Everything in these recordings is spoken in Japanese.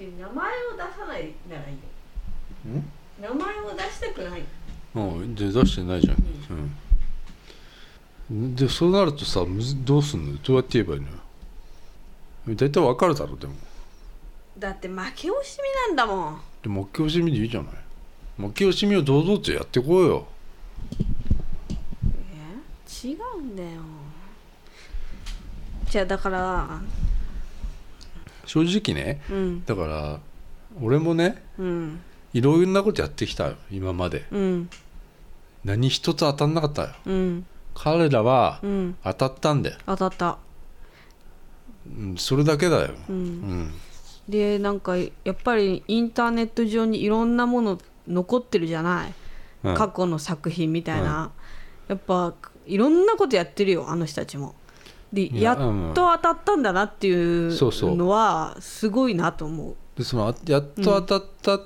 で名前を出さないならいいよ。名前を出したくない。うんで出してないじゃん、うん、でそうなるとさむずどうすんの？どうやって言えばいいのよ？大体わかるだろでも。だって負け惜しみなんだもん。でも負け惜しみでいいじゃない？負け惜しみを堂々とやってこうよ。え違うんだよ。じゃあだから正直ねうん。だから俺もねうん。いろんなことやってきたよ今まで。うん。何一つ当たんなかったよ。うん。彼らはうん。当たったんだよ、当たった。うん、それだけだよ、ううん。ん、でなんかやっぱりインターネット上にいろんなもの残ってるじゃない、うん。過去の作品みたいな、やっぱいろんなことやってるよあの人たちもでいやっと当たったんだなっていうのはすごいなと思う。でそのあやっと当たった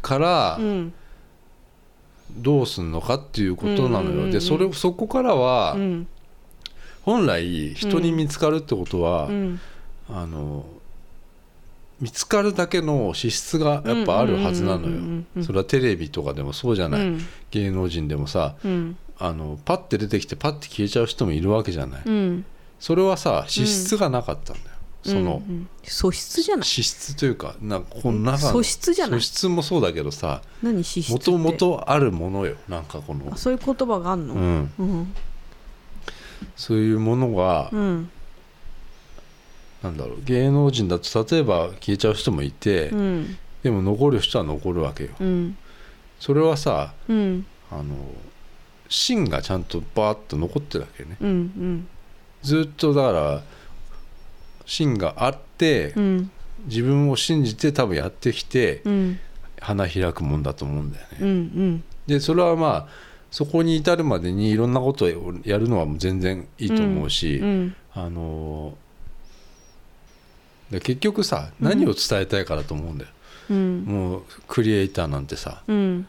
からうん。どうすんのかっていうことなのよ、でそれそこからは、うん。本来人に見つかるってことは、うん。あの見つかるだけの資質がやっぱあるはずなのよ。それはテレビとかでもそうじゃない、うん。芸能人でもさうん。あのパッて出てきてパッて消えちゃう人もいるわけじゃない、うんそれはさ資質がなかったんだよ、そのうんうん。素質じゃない。資質というかなんかこの中の素質じゃない。素質もそうだけどさ何資質もともとあるものよ。なんかこのあ、そういう言葉があるの？うん、うん。そういうものが、うん。なんだろう。芸能人だと例えば消えちゃう人もいて、うん。でも残る人は残るわけよ。うん。それはさうん。あの芯がちゃんとバーッと残ってるわけね。うんうんずっとだから芯があって、うん。自分を信じて多分やってきてうん。花開くもんだと思うんだよね。うんうん。でそれはまあそこに至るまでにいろんなことをやるのは全然いいと思うし、うんあので結局さ何を伝えたいかだと思うんだよ、うん。もうクリエイターなんてさうん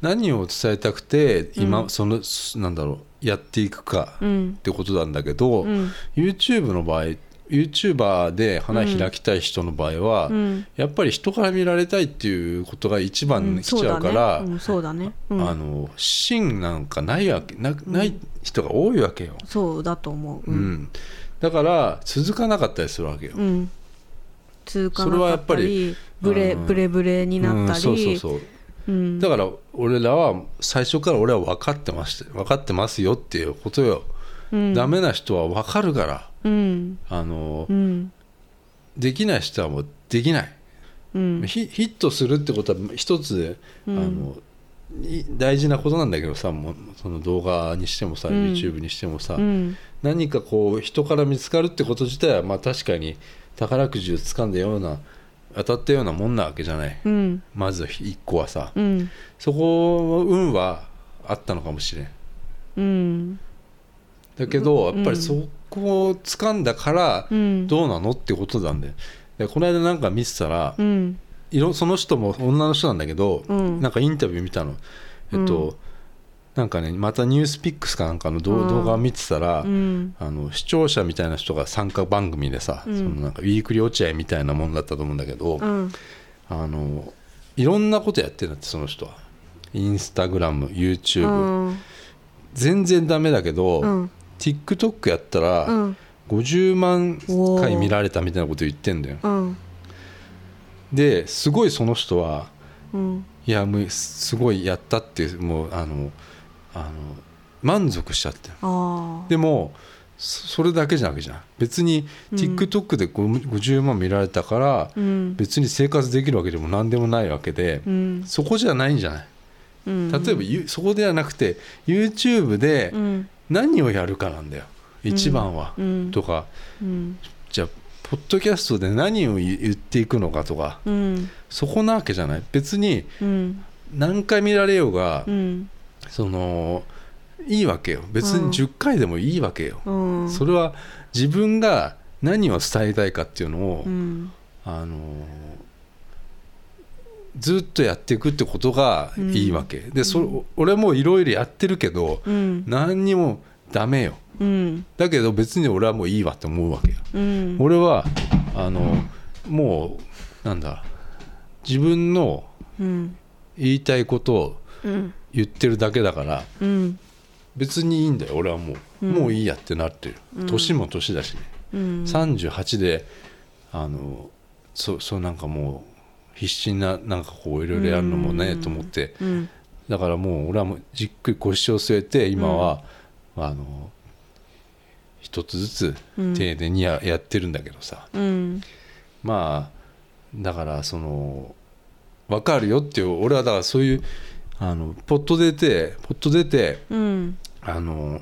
何を伝えたくて今、うん。そのなんだろうやっていくかうん。ってことなんだけど、うん。YouTube の場合 YouTuber で花開きたい人の場合は、うん。やっぱり人から見られたいっていうことが一番に来ちゃうから、うんそうだね。うん。あの芯なんかないわけなない人が多いわけよ、そうだと思う。ううん。んだから続かなかったりするわけよ、うん。続かそれはやっぱなかったりりブレうん。ブレブレになったうんそうそうりそううん。だから俺らは最初から俺は分かってました分かってますよっていうことよ、うん。ダメな人は分かるから。うん。あのうん。できない人はもうできない、うん。ヒヒットするってことは一つで、うん。あのい大事なことなんだけどさもうその動画にしてもさ、うん。YouTube にしてもさ、うん。何かこう人から見つかるってこと自体はまあ確かに宝くじを掴んだような当たったようなもんなわけじゃない、うん。まず一個はさ、うん。そこの運はあったのかもしれん。うん。だけどうん。やっぱりそこを掴んだからうん。どうなのってことなんだよ。でこの間なんか見てたらうん。その人も女の人なんだけど、うん。なんかインタビュー見たの。えっと、うんなんかねまたニュースピックスかなんかの動,、画を見てたら、うん。あの視聴者みたいな人が参加番組でさ、うん。そのなんかウィークリー落合みたいなもんだったと思うんだけど、うん。あのいろんなことやってるんだってその人は。インスタグラム YouTube、うん。全然ダメだけど、うん。TikTok やったら、うん。50万回見られたみたいなこと言ってんだよ。うん。ですごいその人はうん。いやもうすごいやったってもうあのあの満足しちゃって。でもそそれだけじゃなわけじゃん別にうん。TikTok でご50万見られたから、うん。別に生活できるわけでも何でもないわけで、うん。そこじゃないんじゃない？うん。例えば、ゆそこではなくて YouTube でうん。何をやるかなんだよ。一番は、うん。とか。うん。じゃあポッドキャストで何を言言っていくのかとか。うん。そこなわけじゃない？別にうん。何回見られようが、うんそのいいわけよ。別うん。に10回でもいいわけよ、うん。それは自分が何を伝えたいかっていうのを、うん。あのずっとやっていくってことがいいわけ、でそ俺もいろいろやってるけどうん。何にもダメよ。うん。だけど別に俺はもういいわって思うわけよ、うん。俺はあのもうなんだ自分のうん。言いたいことをうん言ってるだけだからうん。別にいいんだよ。俺はもう、もういいやってなってる。年も年だしね、うん。38であのそそうなんかもう必死ななんかこういろいろやるのもね、と思って。うん。だからもう俺はもうじっくり腰を据えて今は、あの一つずつうん。丁寧にややってるんだけどさ。うん。まあだからその分かるよっていう俺はだからそういうあのポッと出てポッと出てうん。あの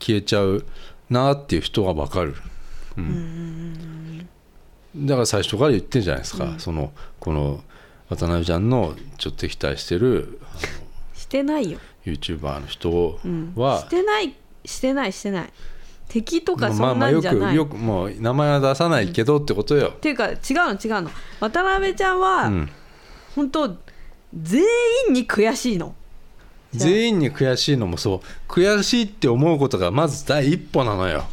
消えちゃうなっていう人は分かる、うん。だから最初から言ってるじゃないですか、そのこの渡辺ちゃんのちょっと敵対してるしてないよ、YouTuber の人うん、はし、てないしてないしてない。敵とかまあそんまあよくなんじゃない、よくもう名前は出さないけどってことよ、っていうか違うの違うの。渡辺ちゃんは、うん。本当全員に悔しいの。全員に悔しいのもそう。悔しいって思うことがまず第一歩なのよ。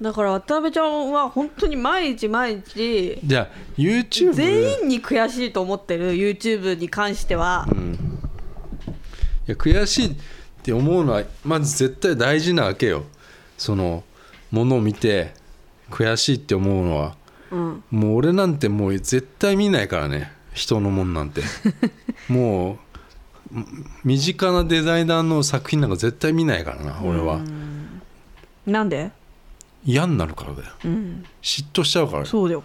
だから渡辺ちゃんは本当に毎日毎日じゃあ YouTube 全員に悔しいと思ってる YouTube に関しては、いや悔しいって思うのはまず絶対大事なわけよ。そのものを見て悔しいって思うのは。うん、もう俺なんてもう絶対見ないからね人のもんなんて。もう身近なデザイナーの作品なんか絶対見ないからな俺は。なんで、嫌になるからだよ。うん、嫉妬しちゃうから。そうだよ、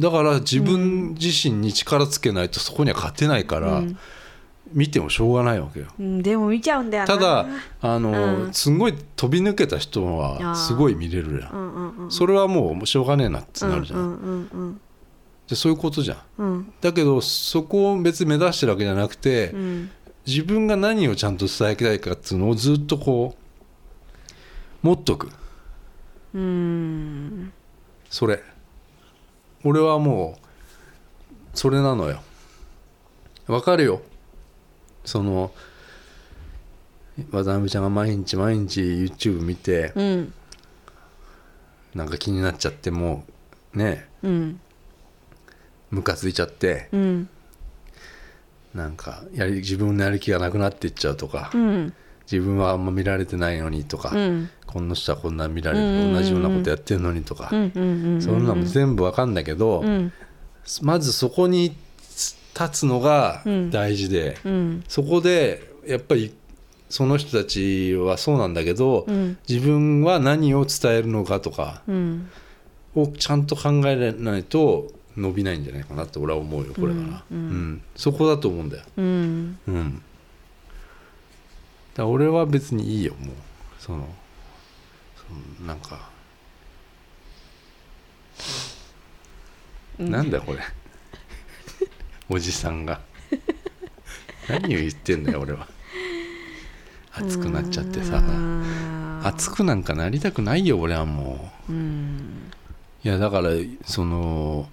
だから自分自身に力つけないとそこには勝てないから、うん。見てもしょうがないわけよ。うん、でも見ちゃうんだよな。ただあの、うん。すごい飛び抜けた人あはー。すごい見れるやん、うんうんうん。それはもうもうしょうがねえなってなるじゃん、うんうんうんでそういうことじゃん。うん。だけどそこを別に目指してるわけじゃなくて、うん。自分が何をちゃんと伝えたいかっていうのをずっとこう持っとく。うん。それ。俺はもうそれなのよ。わかるよ。その渡辺ちゃんが毎日毎日 YouTube 見てうん。なんか気になっちゃってもうね。うんムカついちゃってうん。なんかやり自分のやる気がなくなっていっちゃうとかうん。自分はあんま見られてないのにとか、うん。この人はこんな見られうんうん同じようなことやってるのにとか、そんなも全部わかんだけど、うん。まずそこに立つのがうん。大事で、うん。そこでやっぱりその人たちはそうなんだけど、うん。自分は何を伝えるのかとかうん。をちゃんと考えないと伸びないんじゃないかなって俺は思うよこれから、うん。うん。そこだと思うんだよ、うん。うん、だ俺は別にいいよもう。そのそのなんか、なんだよこれ。おじさんが。何を言ってんだよ俺は。熱くなっちゃってさ。熱くなんかなりたくないよ俺はもう。うん。いやだからその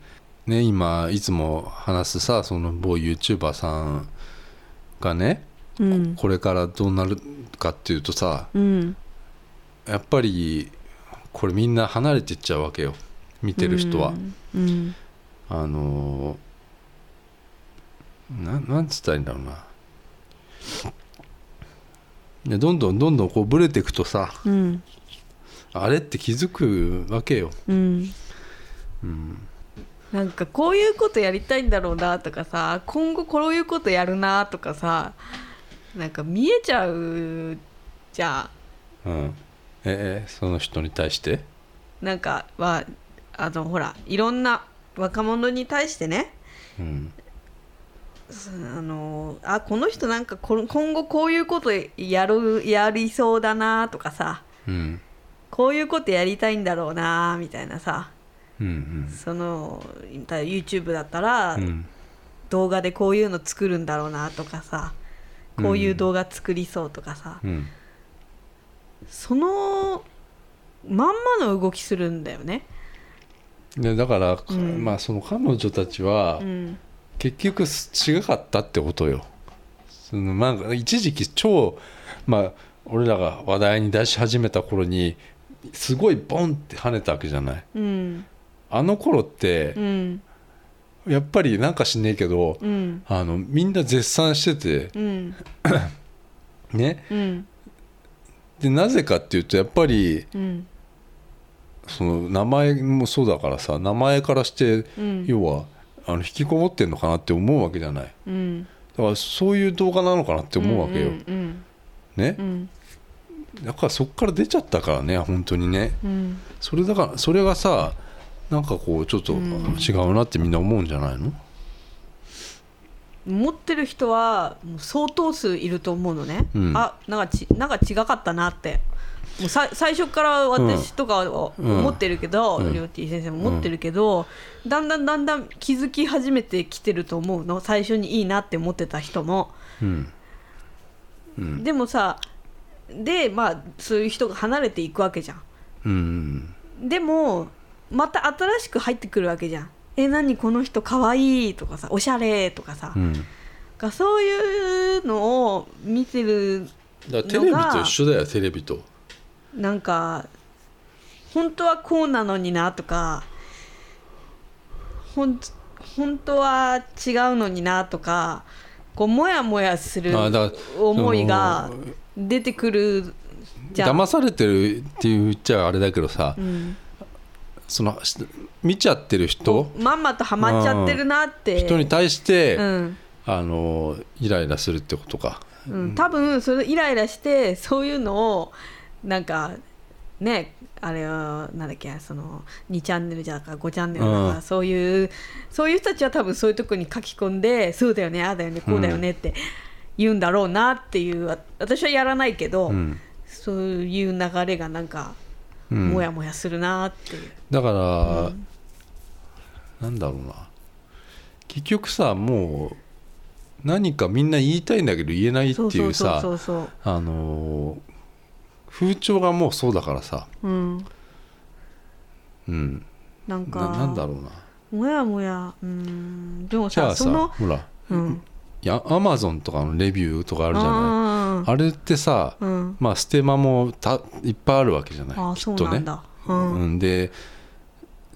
ね今いつも話すさその某 YouTuber さんがねうん。これからどうなるかっていうとさうん。やっぱりこれみんな離れていっちゃうわけよ。見てる人は、うん。あのななんつったらいいんだろうな。でどんどんどんどんこうブレていくとさうん。あれって気づくわけよ、うん。うん、なんかこういうことやりたいんだろうなとかさ今後こういうことやるなとかさなんか見えちゃうじゃうん、ええその人に対して？んなんかはあのほらいろんな若者に対してね。うん。あのあこの人なんかこ今後こういうことやるやりそうだなとかさ。うん。こういうことやりたいんだろうなみたいなさうんそのだ YouTube だったら、動画でこういうの作るんだろうなとかさこういう動画作りそうとかさ、うん。そのまんまの動きするんだよね。でだから、ん。まあその彼女たちはうん。結局違かったってことよ。そのまあ一時期超まあ俺らが話題に出し始めた頃にすごいボンって跳ねたわけじゃない。うんあの頃ってうん。やっぱりなんか知んねえけど、うん。あのみんな絶賛しててうん。ね。うん。でなぜかっていうとやっぱりうん。その名前もそうだからさ名前からして、うん。要はあの引きこもってんのかなって思うわけじゃない。うん。だからそういう動画なのかなって思うわけよ、うん。ね。うん。だからそっから出ちゃったからね本当にね。うん。それだからそれがさなんかこうちょっと違うなってみんな思うんじゃないの？持ってる人はもう相当数いると思うのね、うん。あなんかちなんか違かったなって。もうさ最初から私とかはうん。思ってるけど、うん。りょうてぃ先生も持ってるけど、だんだんだんだん気づき始めてきてると思うの。最初にいいなって思ってた人も。うん。うん。でもさでまあそういう人が離れていくわけじゃん。うん。でもまた新しく入ってくるわけじゃん。え何この人かわいいとかさおしゃれとかさ、うんがそういうのを見てるだからテレビと一緒だよテレビとなんか本当はこうなのになとかほん本当は違うのになとかこうモヤモヤする思いが出てくるじゃん。騙されてるって言っちゃあれだけどさ、うんそのし見ちゃってる人？まんまとハマっちゃってるなって、人に対して、うん。あのイライラするってことか。うん、多分それイライラしてそういうのをなんかねあれはなんだっけその2チャンネルじゃなくて5チャンネルだかそういうそういう人たちは多分そういうとこに書き込んでそうだよねああだよねこうだよねって言うんだろうなっていうわ私はやらないけど、うん、そういう流れがなんかうん。モヤモヤするなっていう。だから、なんだろうな。結局さもう何かみんな言いたいんだけど言えないっていうさあの風潮がもうそうだからさ。うん。うん。なんかななんだろうな。もやもやうん。でもじゃあささそのほらうん。いやアマゾンとかのレビューとかあるじゃないああれってさ、ーうん。まあステマもたいっぱいあるわけじゃないきっとね。そうなんで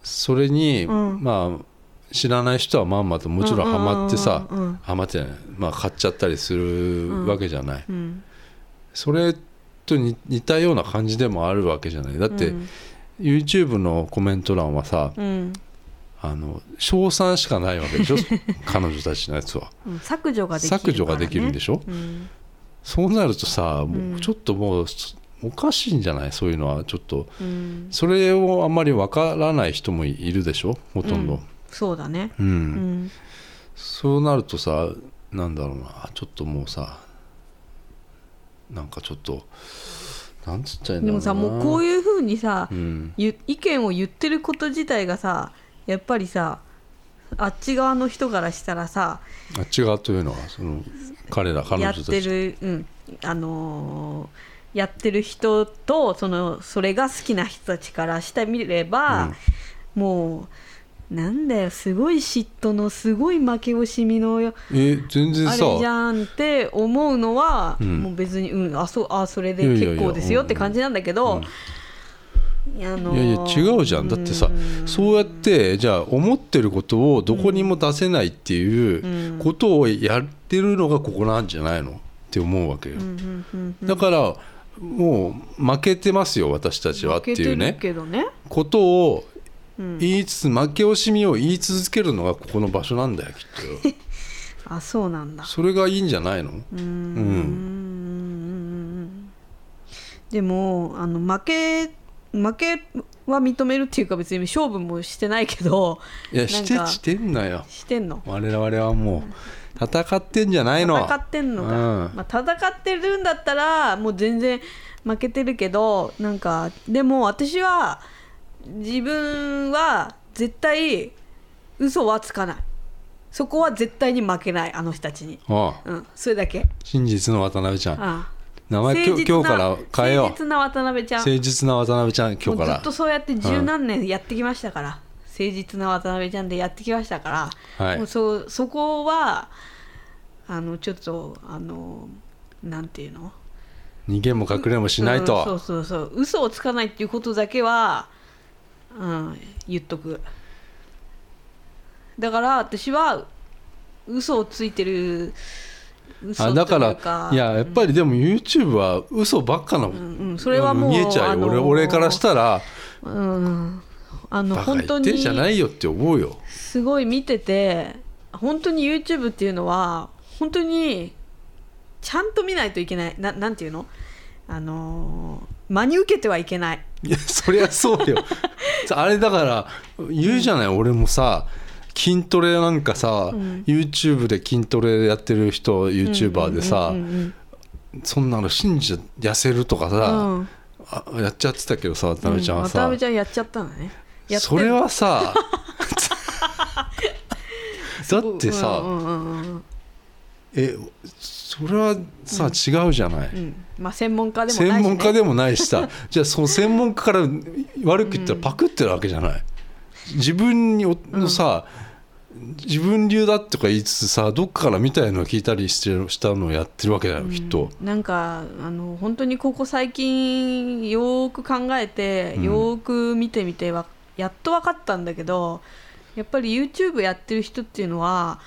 それに、うん。まあ知らない人はまんまともちろんハマってさ、ハマってない、まあ、買っちゃったりするわけじゃない、うん。それと似似たような感じでもあるわけじゃない。だって、うん。YouTube のコメント欄はさうん。あの称賛しかないわけでしょ？彼女たちのやつは。うん削除ができるね、削除ができるんでしょ？うんそうなるとさもうん。うちょっともうおかしいんじゃない？そういうのはちょっと。うん。それをあんまりわからない人もいるでしょ？ほとんど、そうだね。うん。うん。そうなるとさなんだろうな。ちょっともうさなんかちょっとなんつっちゃいいんだろうな。でもさもうこういうふうにさ、意見を言ってること自体がさやっぱりさあっち側の人からしたらさあ違うというのはその彼ら彼や女たち。ってる、うん。あのーやってる人とそのそれが好きな人たちからしてみれば、もうなんだよすごい嫉妬のすごい負け惜しみのよえ全然あされじゃんって思うのは、うん。もう別に、うん、あそうあそれで結構ですよって感じなんだけど、いやあのーいや違うじゃん。だってさうん。そうやってじゃあ思ってることをどこにも出せないっていうことをやってるのがここなんじゃないの？って思うわけよ。だからもう負けてますよ私たちはっていうね。ね、ことをうん。言いつつ負け惜しみを言い続けるのがここの場所なんだよきっと。あそうなんだ。それがいいんじゃないの？うーん。でもあの負け負けは認めるっていうか別に勝負もしてないけどいやしてしてんのよ。してんの。我々はもう戦ってんじゃないの。戦ってんのか、うん。まあ、戦ってるんだったらもう全然負けてるけどなんかでも私は自分は絶対嘘はつかない。そこは絶対に負けないあの人たちに。ああ。うん。それだけ。真実の渡辺ちゃん。あ名前今日今日から変えよ誠実な渡辺ちゃうん。誠実な渡辺ちゃん今日から。っとそうやって十何年やってきましたから、誠実な渡辺ちゃんでやってきましたから、はい。もうそそこはあのちょっとあのなんていうの？逃げも隠れもしないと、うんそうそうそう。嘘をつかないっていうことだけは、うん、言っとく。だから私は嘘をついてる嘘だからいややっぱりでも YouTube は嘘ばっかの、うんうん、それはもう見えちゃうよ、俺俺からしたらうん。あの本当言ってんじゃにないよって思うよ。すごい見てて本当に YouTube っていうのは本当にちゃんと見ないといけない。ななんていうの？あのー真に受けてはいけない。いやそりゃそうよ。あれだから言うじゃない、俺もさ筋トレなんかさ、ん。YouTube で筋トレやってる人 YouTuber でさ、うんうんそんなの信じ痩せるとかさ、うん。やっちゃってたけどさ渡辺ちゃんはさ、渡辺ちゃんやっちゃったのね。それはさ だってさ、うんうんうんうん。えそれはさ、違うじゃない、うん。まあ専門家でもないし、ね、専門家でもないしさ。じゃあその専門家から悪く言ったらパクってるわけじゃない、自分におのさ、自分流だとか言いつつさどっかから見たいのを聞いたりしてしたのをやってるわけだよ、きっと。なんかあの本当にここ最近よーく考えてうん。よーく見てみてわやっと分かったんだけどやっぱり YouTube やってる人っていうのは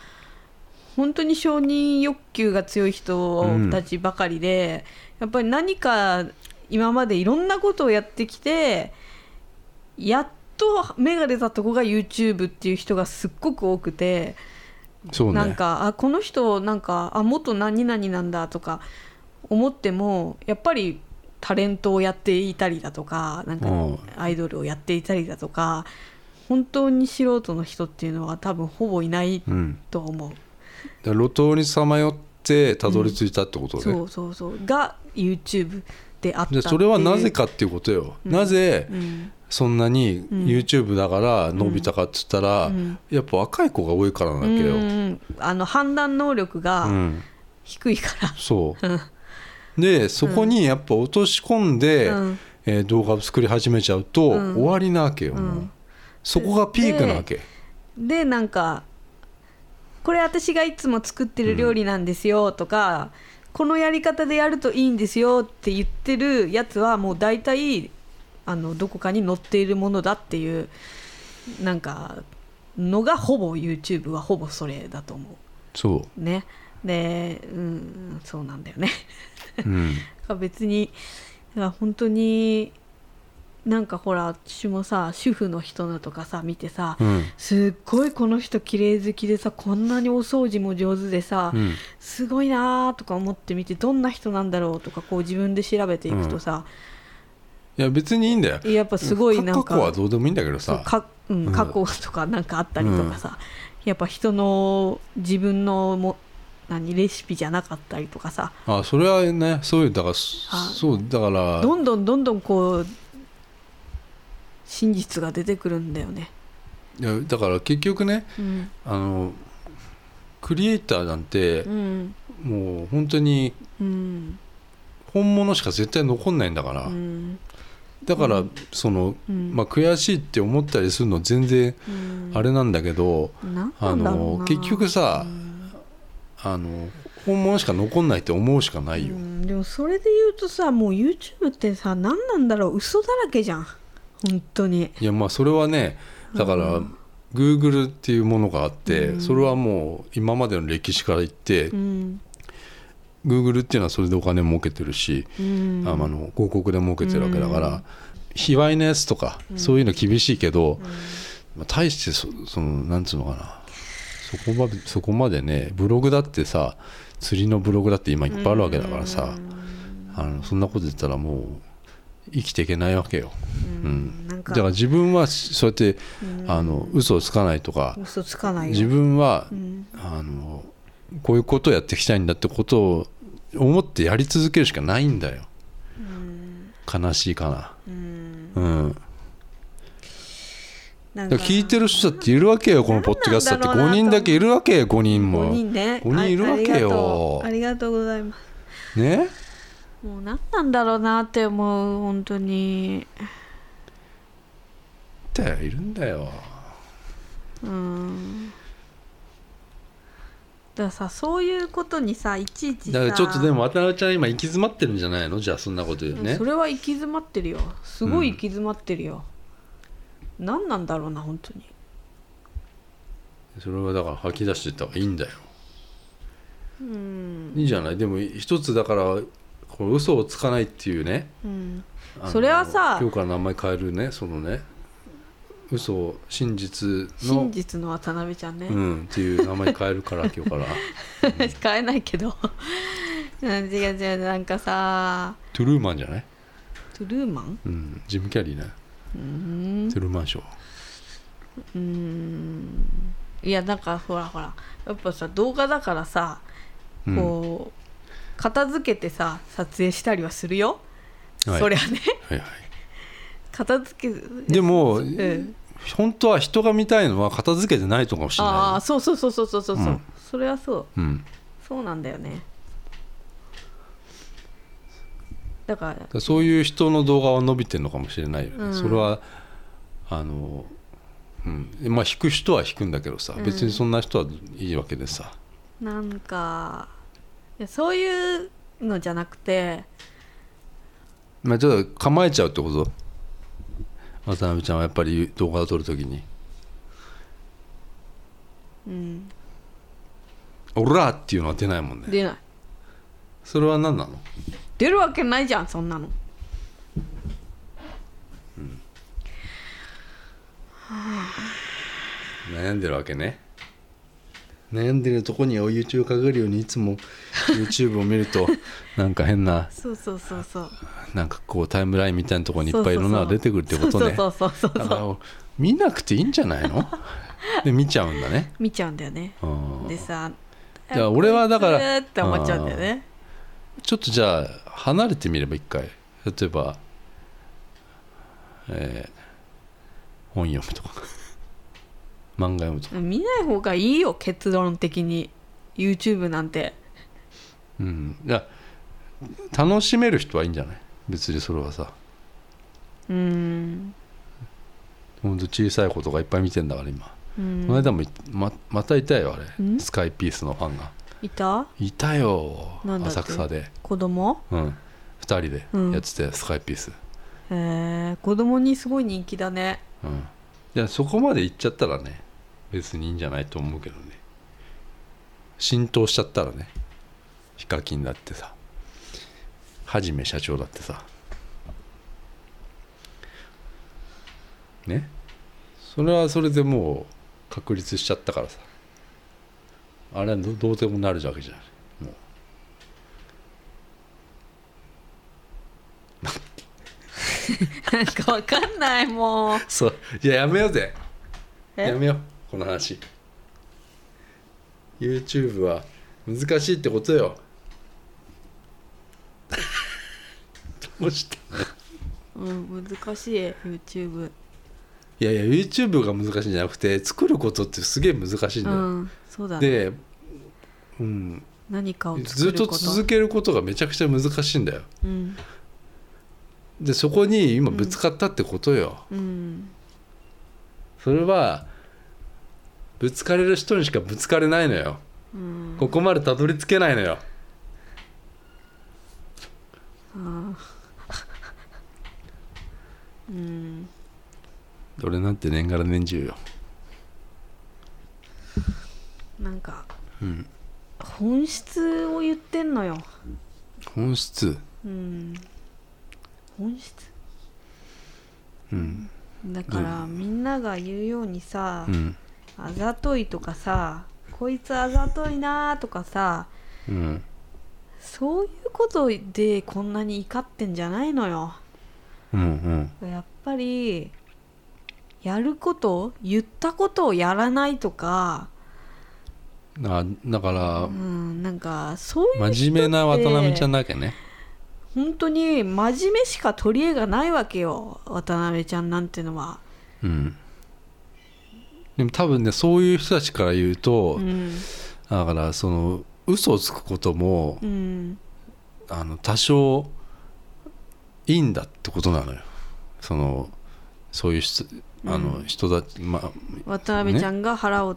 本当に承認欲求が強い人たちばかりで、やっぱり何か今までいろんなことをやってきてやっと芽が出たとこが YouTube っていう人がすっごく多くて。そうね。なんかあこの人なんかあ元何々なんだとか思ってもやっぱりタレントをやっていたりだとかなんかうん。アイドルをやっていたりだとか本当に素人の人っていうのは多分ほぼいないうん、と思う、だから路頭にさまよってたどり着いたってことで,、そうそうそう。が YouTube であったそれはなぜかっていうことよ、なぜうんそんなにん。YouTube だから伸びたかっつったら、うん。やっぱ若い子が多いからなわけよ、うんうんあの判断能力うがん。低いから、そう。でそこにやっぱ落とし込んで、うん。えー動画を作り始めちゃうと、うん。終わりなわけよ、そこがピークなわけ、でなんかこれ私がいつも作ってる料理なんですよとか、このやり方でやるといいんですよって言ってるやつはもう大体あのどこかに載っているものだっていうなんかのがほぼ YouTube はほぼそれだと思そう。ね。でうんそうなんだよね。う、うん、別に本当になんかほら私もさ主婦の人のとかさ見てさ、うん。すっごいこの人綺麗好きでさこんなにお掃除も上手でさ、うん。すごいなーとか思ってみてどんな人なんだろうとかこう自分で調べていくとさ、いや別にいいんだよ。やっぱすごいなん過去はかどうでもいいんだけどさ。か、うんうん。過去とかなんかあったりとかさ、やっぱ人の自分のも何レシピじゃなかったりとかさ。あそれはねそういうだからあそうだからどんどんどんどんこう真実が出てくるんだよね。いやだから結局ねうん。あのクリエイターなんてうん。もう本当にうん。本物しか絶対残んないんだから、うんだからその、うん。まあ、悔しいって思ったりするの全然うん。あれなんだけど、あの結局さ、あの本物しか残んないって思うしかないよ、うん。でもそれで言うとさもう YouTube ってさ何なんだろう嘘だらけじゃん。本当に。いやまあそれはねだから、Google っていうものがあって、うん。それはもう今までの歴史から言って、うん Google っていうのはそれでお金儲けてるし、うん。あの広告で儲けてるわけだから、卑猥なやつとか、そういうの厳しいけど、まあ、大してそそのなんつうのかな。そこまでそこまでねブログだってさ釣りのブログだって今いっぱいあるわけだからさ、あのそんなこと言ったらもう生きていけないわけよ、うん。だから自分はそうやって、あの嘘をつかないとか嘘つかないよ。自分は、ん。あのこういうことをやっていきたいんだってことを思ってやり続けるしかないんだよ、悲しいかな。うん。うん。なんだから聞いてる人だっているわけよこのポッドキャストだって。5なんなんだろうな人だけいるわけよ5人も。5人ね。5人いるわけよ。あありがとうありがとうございます。ね？もう何なんだろうなって思う本当に。だよいるんだよ。うんだからさそういうことにさいちいちさ。だからちょっとでも渡辺ちゃん今行き詰まってるんじゃないの？じゃあそんなこと言うね。それは行き詰まってるよ。すごい行き詰まってるよ、何なんだろうな本当に。それはだから吐き出していった方がいいんだよ。うん。いいじゃない？でも一つだからこの嘘をつかないっていうね。うん。それはさ今日から名前変えるねそのね嘘を真実の真実の渡辺ちゃんね、うんっていう名前変えるから今日から。変えないけど。うん違う違うなんかさトゥルーマンじゃない、トゥルーマン？うん、ジム・キャリーね。うーん。トゥルーマンショー。うーん。いやなんかほらほらやっぱさ動画だからさうん。こう、片付けてさ撮影したりはするよ、はい。そりゃね。はいは片付けい、でも、ん本当は人が見たいのは片付けてないとかもしれあなあそうそうそうそうそうそう、う。うん。それはそう。い、うん、そうなんだよね。だからだからそういう人の動画は伸びてるのかもしれないよね、うん。それはあの、うん、まあ引く人は引くんだけどさ、うん。別にそんな人はいいわけでさ。なんかいやそういうのじゃなくてまあちょっと構えちゃうってこと？渡辺ちゃんはやっぱり動画を撮るときに。うん「オラ!」っていうのは出ないもんね。出ない。それは何なの？出るわけないじゃんそんなの。悩んでるわけね。悩んでるとこに追い打ちをかけるようにいつも YouTube を見ると なんか変な。そうそうそうそうなんかこうタイムラインみたいなところにいっぱいいろんなのが出てくるってことね。そうそうそうそう見なくていいんじゃないの？で見ちゃうんだね。見ちゃうんだよね。うん。でさいや俺はだからって思っちゃうんだよね。ちょっとじゃあ離れてみれば一回例えばえー本読むとか。漫画読むとか。見ない方がいいよ結論的に。YouTube なんて。うん。いや楽しめる人はいいんじゃない？別にそれはさ。うん。ほんと小さい子とかいっぱい見てんだから今、うん。この間もいままたいたよあれ。ん？スカイピースのファンが。いた？いたよ浅草で。子供？うん。2人でうん。やってて、スカイピース。へえ子供にすごい人気だね。うん。いやそこまで行っちゃったらね別にいいんじゃないと思うけどね。浸透しちゃったらね。ヒカキンだってさはじめ社長だってさ。ね？それはそれでもう確立しちゃったからさ。あれはどどうでもなるわけじゃない。もう。なんかわかんないもう。そう。いややめようぜ。え？やめよう。この話。YouTube は難しいってことよどうして？うん難しい YouTube いやいや YouTube が難しいんじゃなくて作ることってすげえ難しいんだよ、うんそうだね。で、うん、何かをずっと。作ること続けることがめちゃくちゃ難しいんだよ。うん。でそこに今ぶつかったってことよ、うん。それはぶつかれる人にしかぶつかれないのよ。うん。ここまでたどり着けないのよあーうん。俺なんて年がら年中よ。なんかうん。本質を言ってんのよ。本質？うん。本質？うん。だからみんなが言うようにさうん。あざといとかさこいつあざといなとかさうんそういうことでこんなに怒ってんじゃないのよ。うんうん。やっぱりやること言ったことをやらないとか。あだからうんなんかそういう真面目な渡辺ちゃんだけね。本当に真面目しか取り柄がないわけよ渡辺ちゃんなんてのは。うん。でも多分ねそういう人たちから言うと、うん。だからその嘘をつくこともうん。あの多少いいんだってことなのよ。そのそういう人あの人たち、まあ渡辺ちゃんが腹を、ん？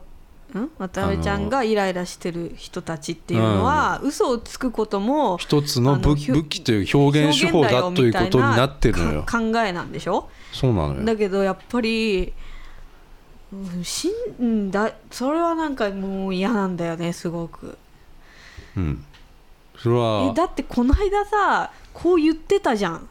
渡辺ちゃんがイライラしてる人たちっていうのは、嘘をつくことも一つの武武器という表現手法だということになってるのよ。か考えなんでしょ？そうなのよ。だけどやっぱりうんしんだそれはなんかもう嫌なんだよねすごくうん。それえはだってこの間さこう言ってたじゃん。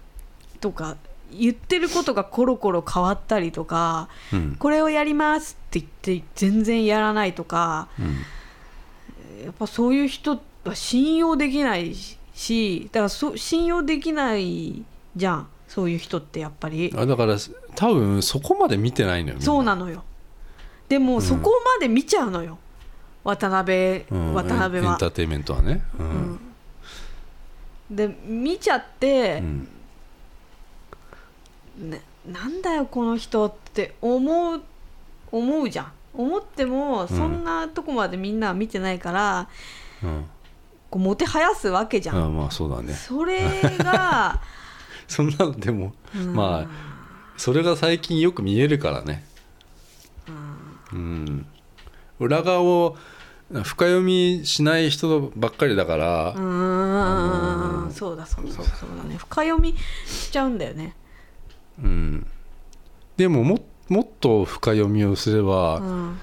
とか言ってることがコロコロ変わったりとかうん。これをやりますって言って全然やらないとかうん。やっぱそういう人は信用できないしだからそ信用できないじゃんそういう人ってやっぱり。あだから多分そこまで見てないのよそうなのよ。でもそこまで見ちゃうのよ、渡辺、うん渡辺は。エンターテインメントはね。うん。で見ちゃってう、ん。ね、なんだよこの人って思う思うじゃん。思ってもそんなとこまでみんなは見てないから、うん。こうもてはやすわけじゃん、あまあそうだね。それが そんなのでもうん。まあそれが最近よく見えるからね。うん裏側を深読みしない人ばっかりだからうーん。そうだそうそうそうだね。深読みしちゃうんだよね。うん。でもももっと深読みをすればうん。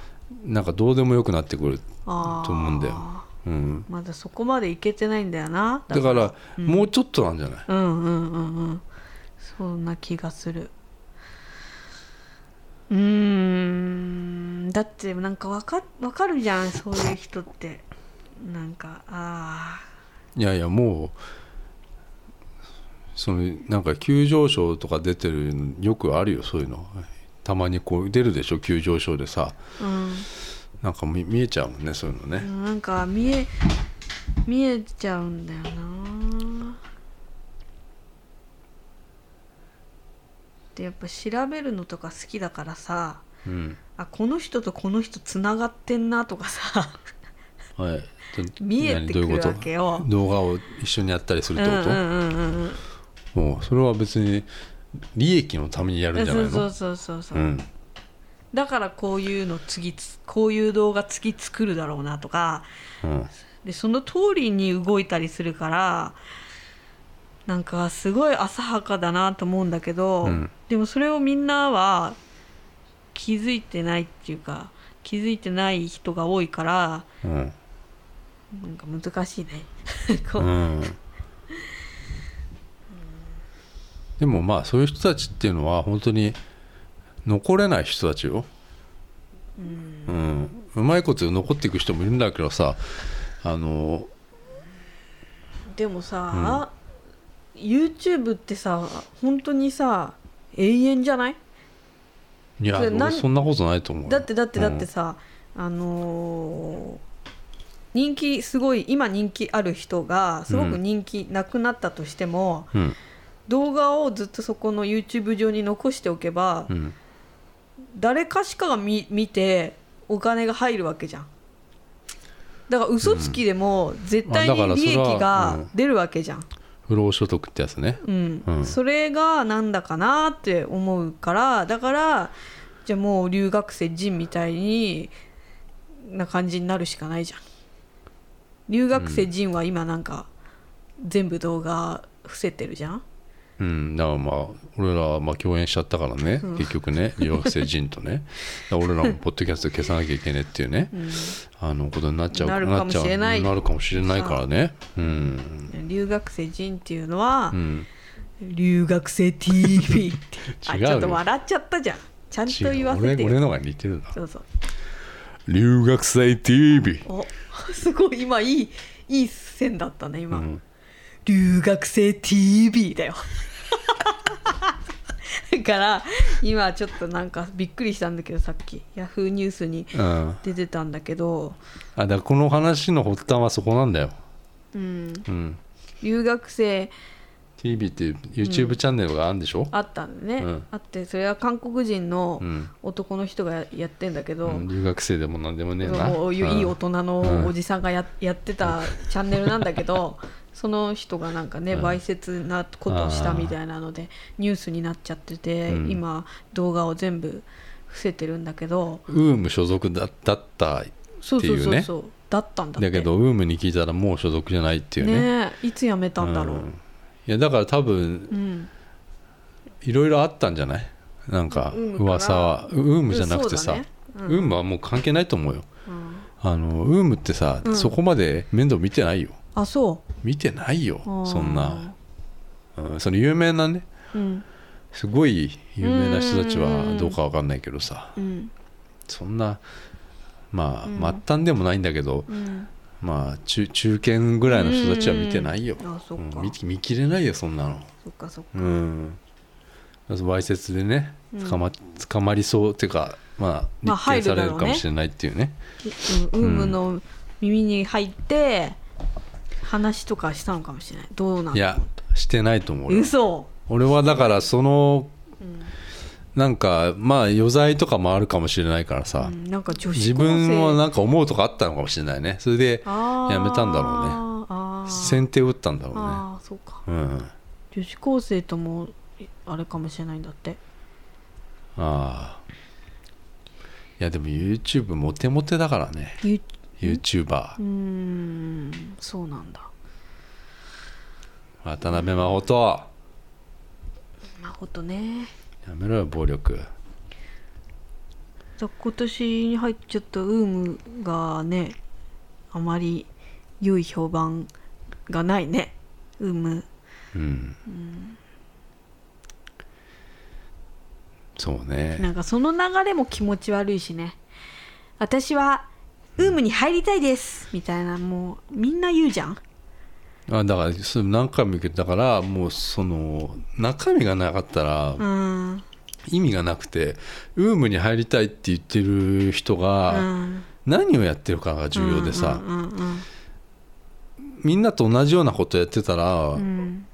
なんかどうでもよくなってくると思うんだよ。うん。まだそこまでいけてないんだよな。だからもうちょっとなんじゃない？うんうんうんうん。そんな気がするうーん。だってなんかわかわかるじゃんそういう人って。なんかあいやいやもうそのなんか急上昇とか出てるのよくあるよそういうの。たまにこう出るでしょ急上昇でさ。あうん。なんか見見えちゃうもんねそういうのね。なんか見え見えちゃうんだよなでやっぱ調べるのとか好きだからさうん。あこの人とこの人つながってんなとかさはい。見えてくるわけよ。動画を一緒にやったりするってこと、うんそれは別に利益のためにやるんじゃないの？そうそうそう。そう、うん。だからこういうの次つこういう動画次作るだろうなとか。うん。でその通りに動いたりするからなんかすごい浅はかだなと思うんだけど、うん。でもそれをみんなは気づいてないっていうか気づいてない人が多いからうん。なんか難しいね。う。ん。でもまあそういう人たちっていうのは本当に残れない人たちよ、うん。うまいこと残っていく人もいるんだけどさあのでもさ、YouTube ってさ本当にさ永遠じゃない？いや俺そんなことないと思うよ。だってだってだってさ、あのー人気すごい今人気ある人がすごく人気なくなったとしても、うん。動画をずっとそこの YouTube 上に残しておけば、うん。誰かしかが見見てお金が入るわけじゃん。だから嘘つきでも絶対に利益がうん。出るわけじゃん、不労所得ってやつね。うん。うん。それがなんだかなって思うからだからじゃあもう留学生人みたいにな感じになるしかないじゃん。留学生人は今なんか全部動画伏せてるじゃんうん。だからまあ俺らはまあ共演しちゃったからね、結局ね留学生人とね。俺らもポッドキャスト消さなきゃいけねえっていうね、あのことになっちゃうなるかもしれない。なるかもしれないからね。うん、留学生人っていうのは、うん、留学生 TV ってあ違うよ。ちょっと笑っちゃったじゃん。ちゃんと言わせて俺俺のが似てるなそうそう。留学生 TV おすごい今いいいい線だったね今、うん。留学生 TV だよだから今ちょっとなんかびっくりしたんだけどさっき。ヤフーニュースにうん、出てたんだけど、あだからこの話の発端はそこなんだよ、うん、うん、留学生 TV っていう YouTube チャンネルがあるんでしょ、あったんだね、うん。あってそれは韓国人のうん。男の人がやってんだけど、うん。留学生でもなんでもねえな。もういいうん大人のおじさんがや,、やってたチャンネルなんだけどその人がなんかね、うん。わいせつなことをしたみたいなのでニュースになっちゃってて、うん。今動画を全部伏せてるんだけど。ウーム所属だだったそうそうそうってそう。だったんだって。だけどウームに聞いたらもう所属じゃないっていうね。ねえ。いつ辞めたんだろう、んいやだから多分うん。いろいろあったんじゃない？なんか噂は。ウームじゃなくてさ、ウームはもう関係ないと思うよ。うん。あのウームってさ、うん。そこまで面倒見てないよ。あそ見てないようそんな、うん、その有名なねうん。すごい有名な人たちうん。はどうかわかんないけどさ。うん。そんなまあ、うん。末端でもないんだけどうんまあ中中堅ぐらいの人たちは見てないよ、あそっか、うん見見切れないよそんなの。そっかそっか。うん。わいせつでねうん。捕ま,、捕まりそうっていうかままああ立件され入るかもしれないっていうね,、うん、ウームの耳に入って話とかしたのかもしれないどうなん。いやしてないと思う俺はだからそのうんなんかまあ余罪とかもあるかもしれないからさ、うんなんか自分はなんか思うとかあったのかもしれないね。それでやめたんだろうね。先手を打ったんだろうね。あーそうか。うん。女子高生ともあれかもしれないんだって。ああいやでも YouTube モテモテだからね。ゆ YouTuber うーん。そうなんだ。渡辺真帆まことねやめろよ暴力。今年に入っちゃったウームがねあまり良い評判がないね。ウーム。うん、そうね。なんかその流れも気持ち悪いしね。私はウームに入りたいです。みたいなもうみんな言うじゃんあだからそれ何回も言うけどだからもうその中身がなかったらうん意味がなくてウームに入りたいって言ってる人うがん。何をやってるかが重要でさ、うんうんみんなと同じようなことやってたら、うん。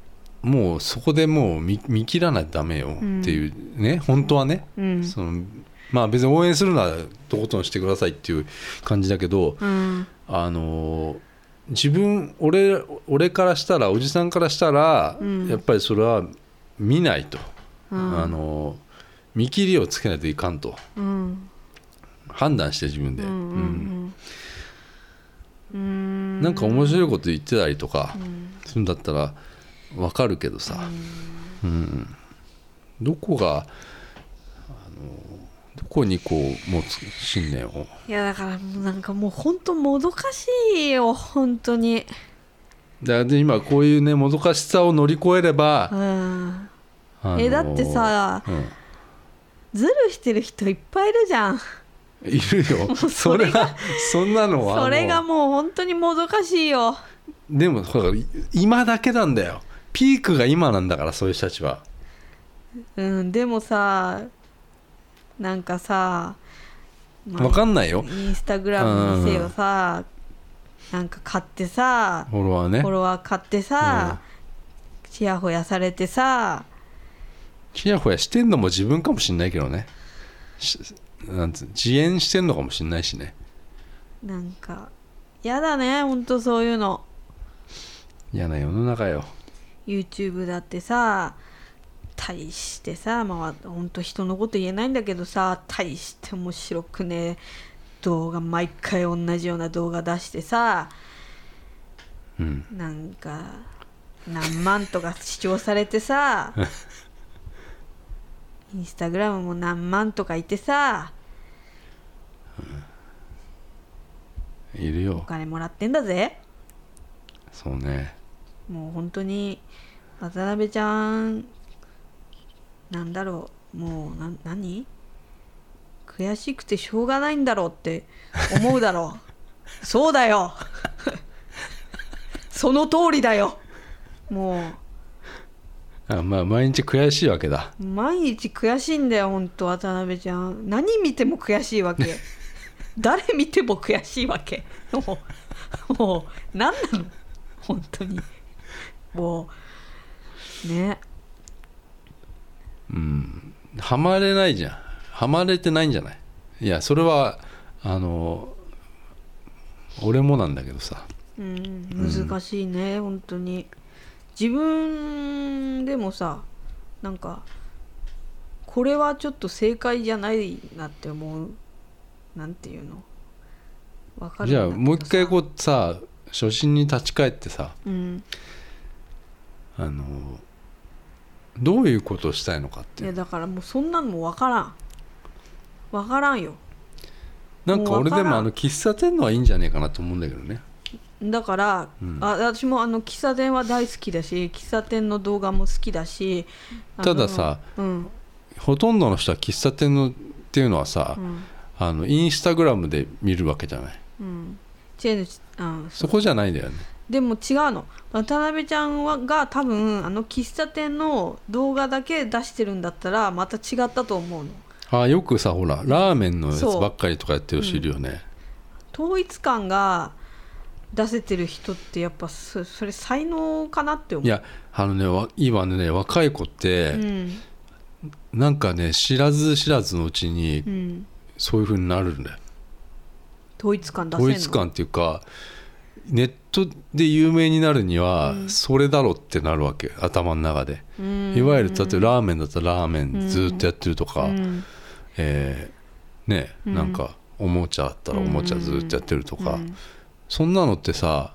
もうそこでもう見見切らないとダメよっていうね、本当はね、うん。そのまあ別に応援するならとことんしてくださいっていう感じだけど、うん。あの自分俺俺からしたらおじさんからしたら、うん。やっぱりそれは見ないと、うん。あの見切りをつけないといかんと。うん。判断して自分で、うんなんか面白いこと言ってたりとかうんするんだったら分かるけどさ、うん。どこがこにこう持つ信念を？いやだからもうなんかもう本当もどかしいよ本当に。だで今こういうねもどかしさを乗り越えれば、うん。あのえだってさうん。ズルしてる人いっぱいいるじゃん。いるよ。そそれはそんなのはそれがももう本当にもどかしいよ。うでもほら今だけなんだよ。ピークが今なんだからそういう人たちは。うんでもさなんかさ、まあ分かんないよ。インスタグラムにせよさなんか買ってさフォロワーね。フォロワー買ってさ、ちやほやされてさちやほやしてんのも自分かもしんないけどね。しなんつう自演してんのかもしんないしね。なんかやだねほんとそういうの。嫌な世の中よ。YouTube だってさ大してさまあほんと人のこと言えないんだけどさ大して面白くね動画毎回同じような動画出してさうん。なんか何万とか視聴されてさ インスタグラムも何万とかいてさおいるよ。金もらってんだぜ。そうね。もう本当に渡辺ちゃんなんだろうもうな何？悔しくてしょうがないんだろうって思うだろう。そうだよ。その通りだよ。もあまあ毎日悔しいわけだ。う毎日悔しいんだよ本当渡辺ちゃん。何見ても悔しいわけ。誰見ても悔しいわけ。もうもう何なの？本当に。もうねうん。ハマれないじゃん。ハマれてないんじゃない？いやそれはあの俺もなんだけどさ。うん。難しいね、本当に。自分でもさなんかこれはちょっと正解じゃないなって思う。なんていうの？わかるんじゃあもう一回こうさ初心に立ち返ってさ。うん。あのどういうことをしたいのかっていやだからもうそんなのもわからん。わからんよ。なんか俺でもあの喫茶店のはいいんじゃねえかなと思うんだけどね。だから、うん。あ私もあの喫茶店は大好きだし喫茶店の動画も好きだしたださうん。ほとんどの人は喫茶店のっていうのはさ、うん。あのインスタグラムで見るわけじゃない。うん。チェーンう。んそこじゃないんだよねでも違うの。渡辺ちゃんはが多分あの喫茶店の動画だけ出してるんだったらまた違ったと思うの。あよくさほらラーメンのやつばっかりとかやってる人いるよね、統一感が出せてる人ってやっぱそそれ才能かなって思う。いやあのねわ今ね若い子って、うん。なんかね知らず知らずのうちにうん。そういう風になるんだよ。統一感出せるの？統一感っていうかネットで有名になるにはそれだろってなるわけ頭の中で、うん。いわゆるだってラーメンだったらラーメンずっとやってるとか、うん。えーねうん。なんかおもちゃだったらおもちゃずっとやってるとか、うん。そんなのってさ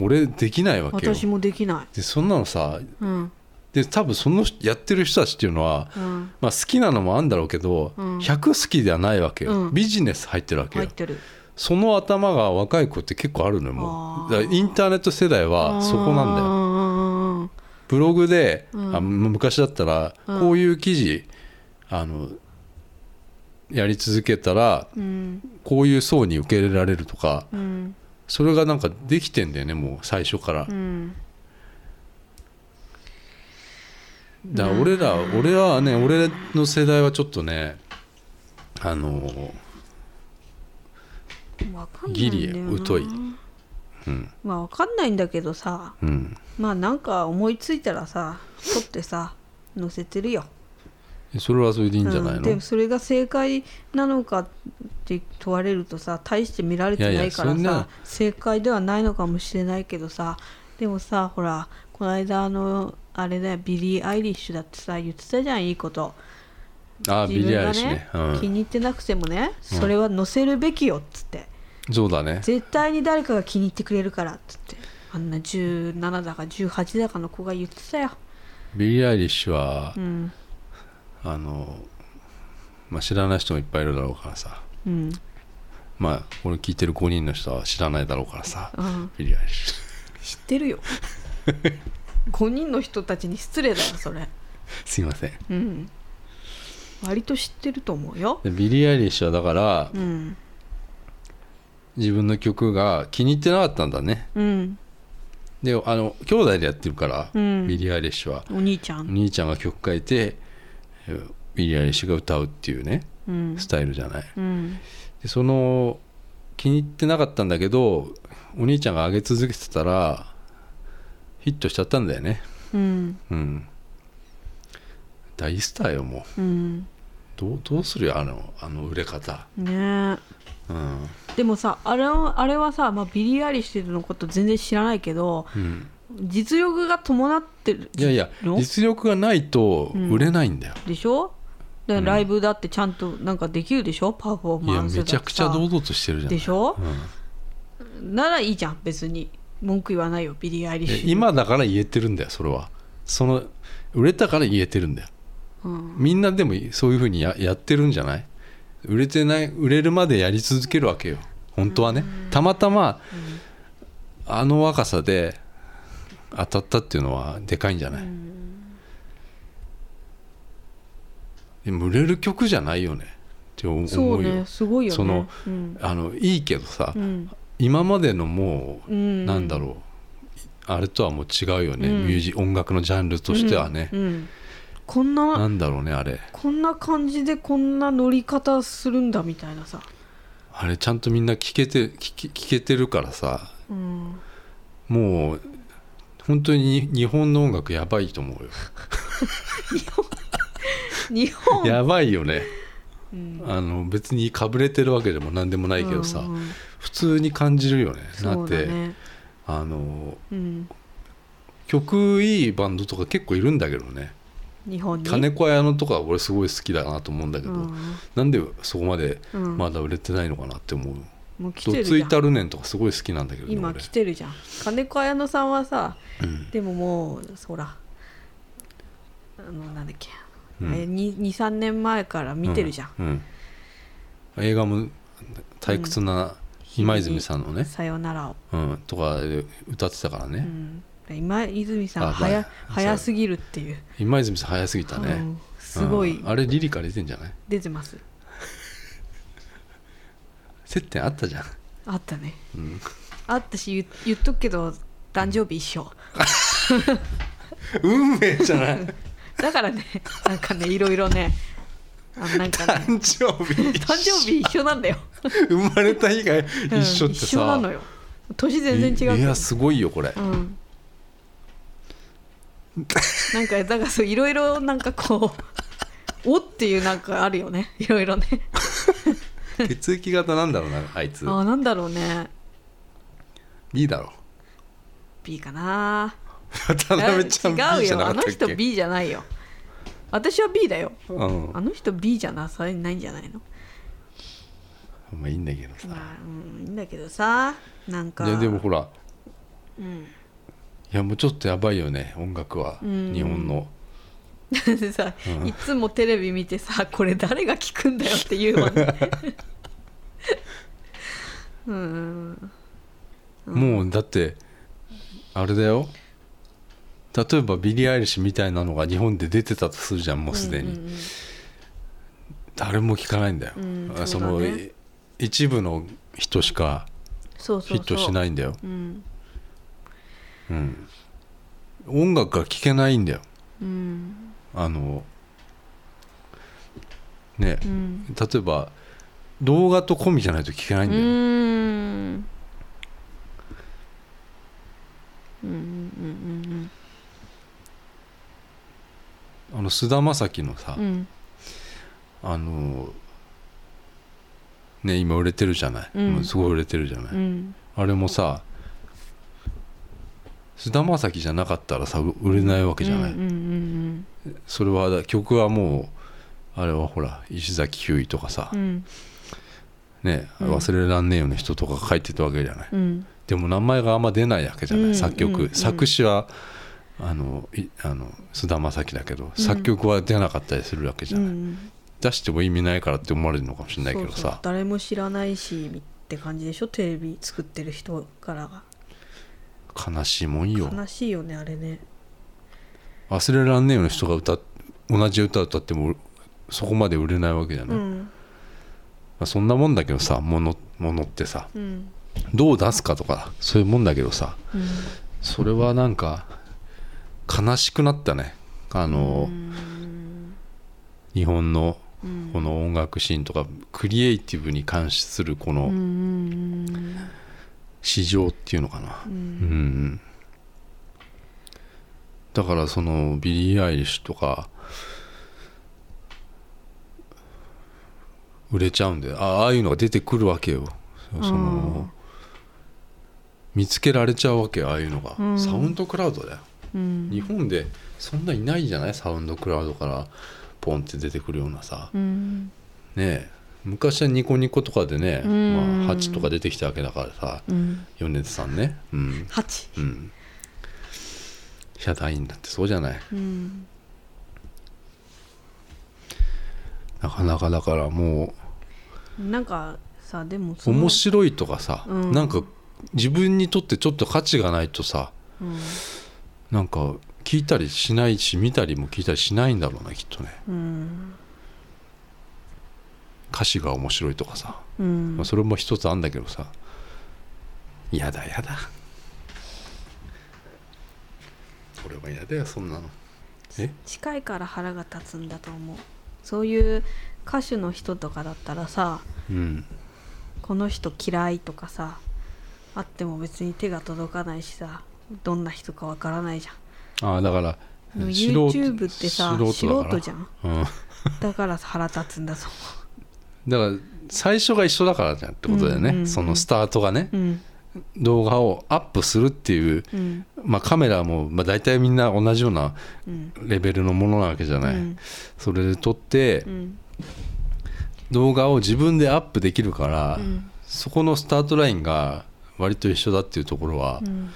俺できないわけよ。私もできなでそんなのさいうん。で多分そのやってる人たちっていうのは、うん。まあ、好きなのもあるんだろうけど、うん。100好きではないわけよ、うん。ビジネス入ってるわけよ。入ってるその頭が若い子って結構あるのよもう。だからインターネット世代はそこなんだよ。よブログで、うん。あ昔だったらうん。こういう記事あのやり続けたらうん。こういう層に受け入れられるとかうん。それがなんかできてんだよねもう最初から。うん。だから俺ら俺はね俺の世代はちょっとねあのわかんないんだよなギリ疎い。うん。まあわかんないんだけどさ。うん。まあなんか思いついたらさ撮ってさ載せてるよ。それはそれでいいんじゃないうん、でのもそれが正解なのかって問われるとさ大して見られてないからさ正解ではないのかもしれないけどさ。でもさほらこの間あのあれだよビリー・アイリッシュだってさ言ってたじゃんいいこと。あビリー・アイリッシュね、うん、気に入ってなくてもねそれは載せるべきよっつって、そうだね。絶対に誰かが気に入ってくれるからっつって。あんな17だか18だかの子が言ってたよ、ビリー・アイリッシュは、うん。あの、まあ、知らない人もいっぱいいるだろうからさ。うん。まあ俺聞いてる5人の人は知らないだろうからさ。うん、ビリー・アイリッシュ。知ってるよ。5人の人たちに失礼だよそれ。すいません。うん。割と知ってると思うよ。でビリー・アイリッシュはだからうん自分の曲が気に入ってなかったんだね。うん。であの兄弟でやってるから、うん。ビリー・アイリッシュは。お兄ちゃおん兄ちゃんが曲書いてえービリー・アイリッシュが歌うっていうねうん。スタイルじゃない。うん。でその気に入ってなかったんだけどお兄ちゃんが上げ続けてたらヒットしちゃったんだよね。うん。うん。大スターよもう。うん。どうどうするよあのあの売れ方。ねえ。うん、でもさあれはあれはさ、まあ、ビリー・アイリッシュのこと全然知らないけどうん、実力が伴ってるいやいやの？実力がないと売れないんだよ、でしょ？だからライブだってちゃんとなんかできるでしょ？パフォーいやマンスだってさ。めちゃくちゃ堂々としてるじゃんでしょ？うん。ならいいじゃん別に。文句言わないよビリー・アイリ。ッでシュ今だから言えてるんだよそれは。その売れたから言えてるんだよ。うん。みんなでもそういうふうにややってるんじゃない？売れてない売れるまでやり続けるわけよ。本当はね。たまたまあの若さで当たったっていうのはでかいんじゃない？でも売れる曲じゃないよね。って思うよ。そうね。すごいよね。そのうん。あのいいけどさ、うん。今までのもう、うん。なんだろう。あれとはもう違うよね、うん。ミュージ音楽のジャンルとしてはね、こんななんだろうねあれ。こんな感じでこんな乗り方するんだみたいなさ、あれちゃんとみんな聞けて聞け聞けてるからさ。うん、もう本当に日本の音楽やばいと思うよ。日本。やばいよね。うん。あの別にかぶれてるわけでも何でもないけどさ、うんうん普通に感じるよね。だそうってあのうん、曲いいバンドとか結構いるんだけどね日本に。金子綾乃とか俺すごい好きだなと思うんだけど、うん。なんでそこまでうん。まだ売れてないのかなって思う、もう来どてるじゃん。ついたるねんとかすごい好きなんだけどね今俺。来てるじゃん。金子綾乃さんはさうん。でももうほらあのなんだっけ、うん。23年前から見てるじゃん、うん。映画も退屈な今泉さんのね、さよならを、うん、とかで歌ってたからね、うん、今泉さんあ早まあ早すぎるっていう、今泉さん早すぎたね、うんすごい。うん。あれリリカ出てんじゃない？出てます。接点あったじゃん、あったね。うん、あったし言言っとくけど誕生日一緒。運命じゃない？だからねなんかねいろいろねあなんかね。誕生日誕生日一緒なんだよ、生まれた日がうん一緒ってさ、一緒なのよ。年全然違ういやすごいよこれ、うん なんかだからそういろいろなんかこうおっていうなんかあるよね。いろいろね。血液型なんだろうなあいつ。あなんだろうね。B だろ。B かな。渡辺ちゃん B 違うじゃなよあの人かったっけ？B じゃないよ。私は B だよ。うん。あの人 B じゃなさないんじゃないの？まあいいんだけどさ、まあうんいいんだけどさ。なんか。いやでもほら。うんいやもうちょっとやばいよね音楽は、うん。日本の。で さ、うん。いつもテレビ見てさこれ誰が聞くんだよって言うわね。うん。もうだってあれだよ。例えばビリー・アイリッシュみたいなのが日本で出てたとするじゃんもうすでに、うんうんうん。誰も聞かないんだよ、うんそだね。い一部の人しかヒットしないんだよ。うんうん、音楽が聴けないんだよ。うん。あのねうん。例えば動画と込みじゃないと聴けないんだよ、うん。うんうんうんあの菅田将暉のさ、うんうん。あのね今売れてるじゃない、うん。すごい売れてるじゃない、うん。あれもさ菅田将暉じゃなかったらさう売れないわけじゃない、うんうんそれはだ曲はもうあれはほら石崎ひゅーいとかさ、うん。うんねうん。忘れらんねえよの人とか書いてたわけじゃない、うん。でも名前があんま出ないわけじゃない、うん作曲、うん作詞はあのいあの菅田将暉だけど、作曲は出なかったりするわけじゃない、うん出しても意味ないからって思われるのかもしれないけどさ。誰も知らないしって感じでしょ？テレビ作ってる人からが悲しいもんよ。悲しいよねあれね。忘れらんねえよの人が歌っ同じ歌歌ってもそこまで売れないわけじゃない、まうん。あ、そんなもんだけどさ物物ってさ。うん。どう出すかとかそういうもんだけどさ。うん。それはなんか悲しくなったね。あの、日本のうん。この音楽シーンとかクリエイティブに関するこのん市場っていうのかな、ううんん。だからそのビリー・アイリッシュとか売れちゃうんであああいうのが出てくるわけよ。その見つけられちゃうわけよああいうのが、うん。サウンドクラウドだよ。うん。日本でそんないないじゃない？サウンドクラウドからポンって出てくるようなさ。うん。ねえ昔はニコニコとかでね、うん。まあ、8とか出てきたわけだからさうん。米津さんね。うん。八うん。ヒャダインだってそうじゃない？うん。なかなかだからもなんかさでも面白いとかさ、うん。なんか自分にとってちょっと価値がないとさうん。なんか聞いたりしないし見たりも聞いたりしないんだろうなきっとね。うん歌詞が面白いとかさ、うん。まあ、それも一つあんだけどさ。やだやだ。俺は嫌だよそんなの。え？近いから腹が立つんだと思う。そういう歌手の人とかだったらさうん。この人嫌いとかさあっても別に手が届かないしさどんな人かわからないじゃん。ああだから YouTube ってさ素素人じゃん。うん。だから腹立つんだとだから最初が一緒だからじゃんってことだよね、うんうんうん。そのスタートがね、思う動画をアップするっていう、うん。まあ、カメラも、まあ、大体みんな同じようなうん。レベルのものなわけじゃない、うん。それで撮ってうん。動画を自分でアップできるから、うん。そこのスタートラインが割と一緒だっていうところは、うん。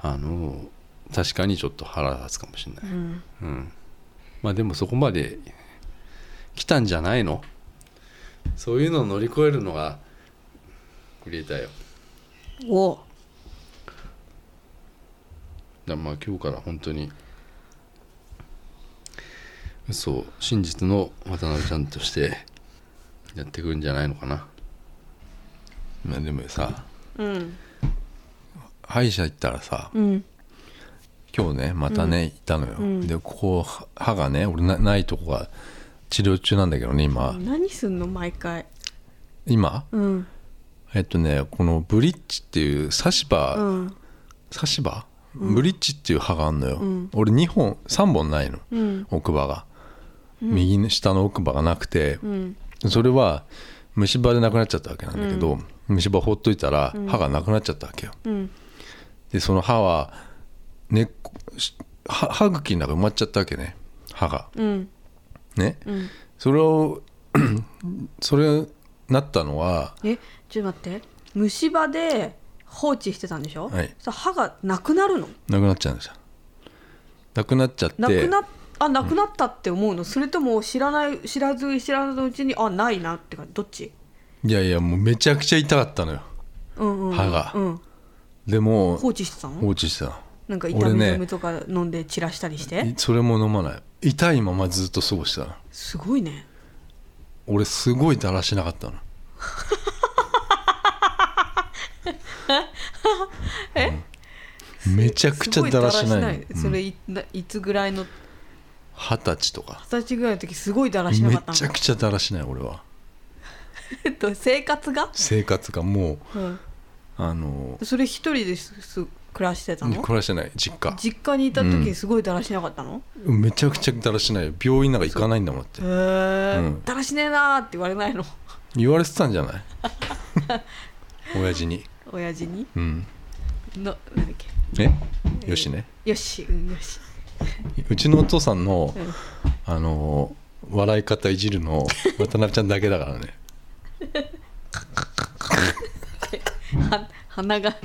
あの確かにちょっと腹立つかもしれない、うん。うん、まあでもそこまで来たんじゃないの？そういうのを乗り越えるのがクリエイターよ。お。だまあ今日から本当に嘘真実の渡辺ちゃんとしてやっていくんじゃないのかな。まあでもさうん。歯医者行ったらさうん。今日ねまたね、行ったのよ、ん。でここは歯がね俺なないとこが治療中なんだけどね今、何すんの毎回。今？うん。えっとねこのブリッジっていう差し歯、うん。差し歯、ブリッジっていう歯があるのよ、ん。俺2本3本ないのうん。奥歯が、右の下の奥歯がなくてう、ん。それは虫歯でなくなっちゃったわけなんだけど、虫歯ほっといたら歯がなくなっちゃったわけよ。うん。でその歯は根っ歯歯茎の中埋まっちゃったわけね。歯が。うんね、うん。それを それなったのはえちょっと待って。虫歯で放置してたんでしょ？はい。さ歯がなくなるの？なくなっちゃうんですよ。なくなっちゃって。なくなあなくなったって思うの、それとも知らない知らず知らずのうちにあないなってかどっち？いやいやもうめちゃくちゃ痛かったのよ。うんうん歯が。うん。でも放置してたの？放置してたなんか痛み止めとか飲んで散らしたりして、いそれも飲まない痛いままずっと過ごしたの。すごいね。俺すごいだらしなかったの。え？うん。めちゃくちゃだらしないそれい,、いつぐらいの？二十歳とか。二十歳ぐらいの時すごいだらしなめかったの。ちゃくちゃだらしない俺は。えっと生活が、生活がもううん、あのそれ一人ですす暮らしてたの？暮らしてない実家。実家にいた時すごいだらしなかったの、めちゃくちゃだらしないよ病院なんか行かないんだもんだって。へえ、うん。だらしねえなーって言われないの？言われてたんじゃない？親父に。親父に？うん。のなんだっけ？え？よしね？よしうんよしうちのお父さんのうん。あの笑い方いじるの渡辺ちゃんだけだからね。は鼻が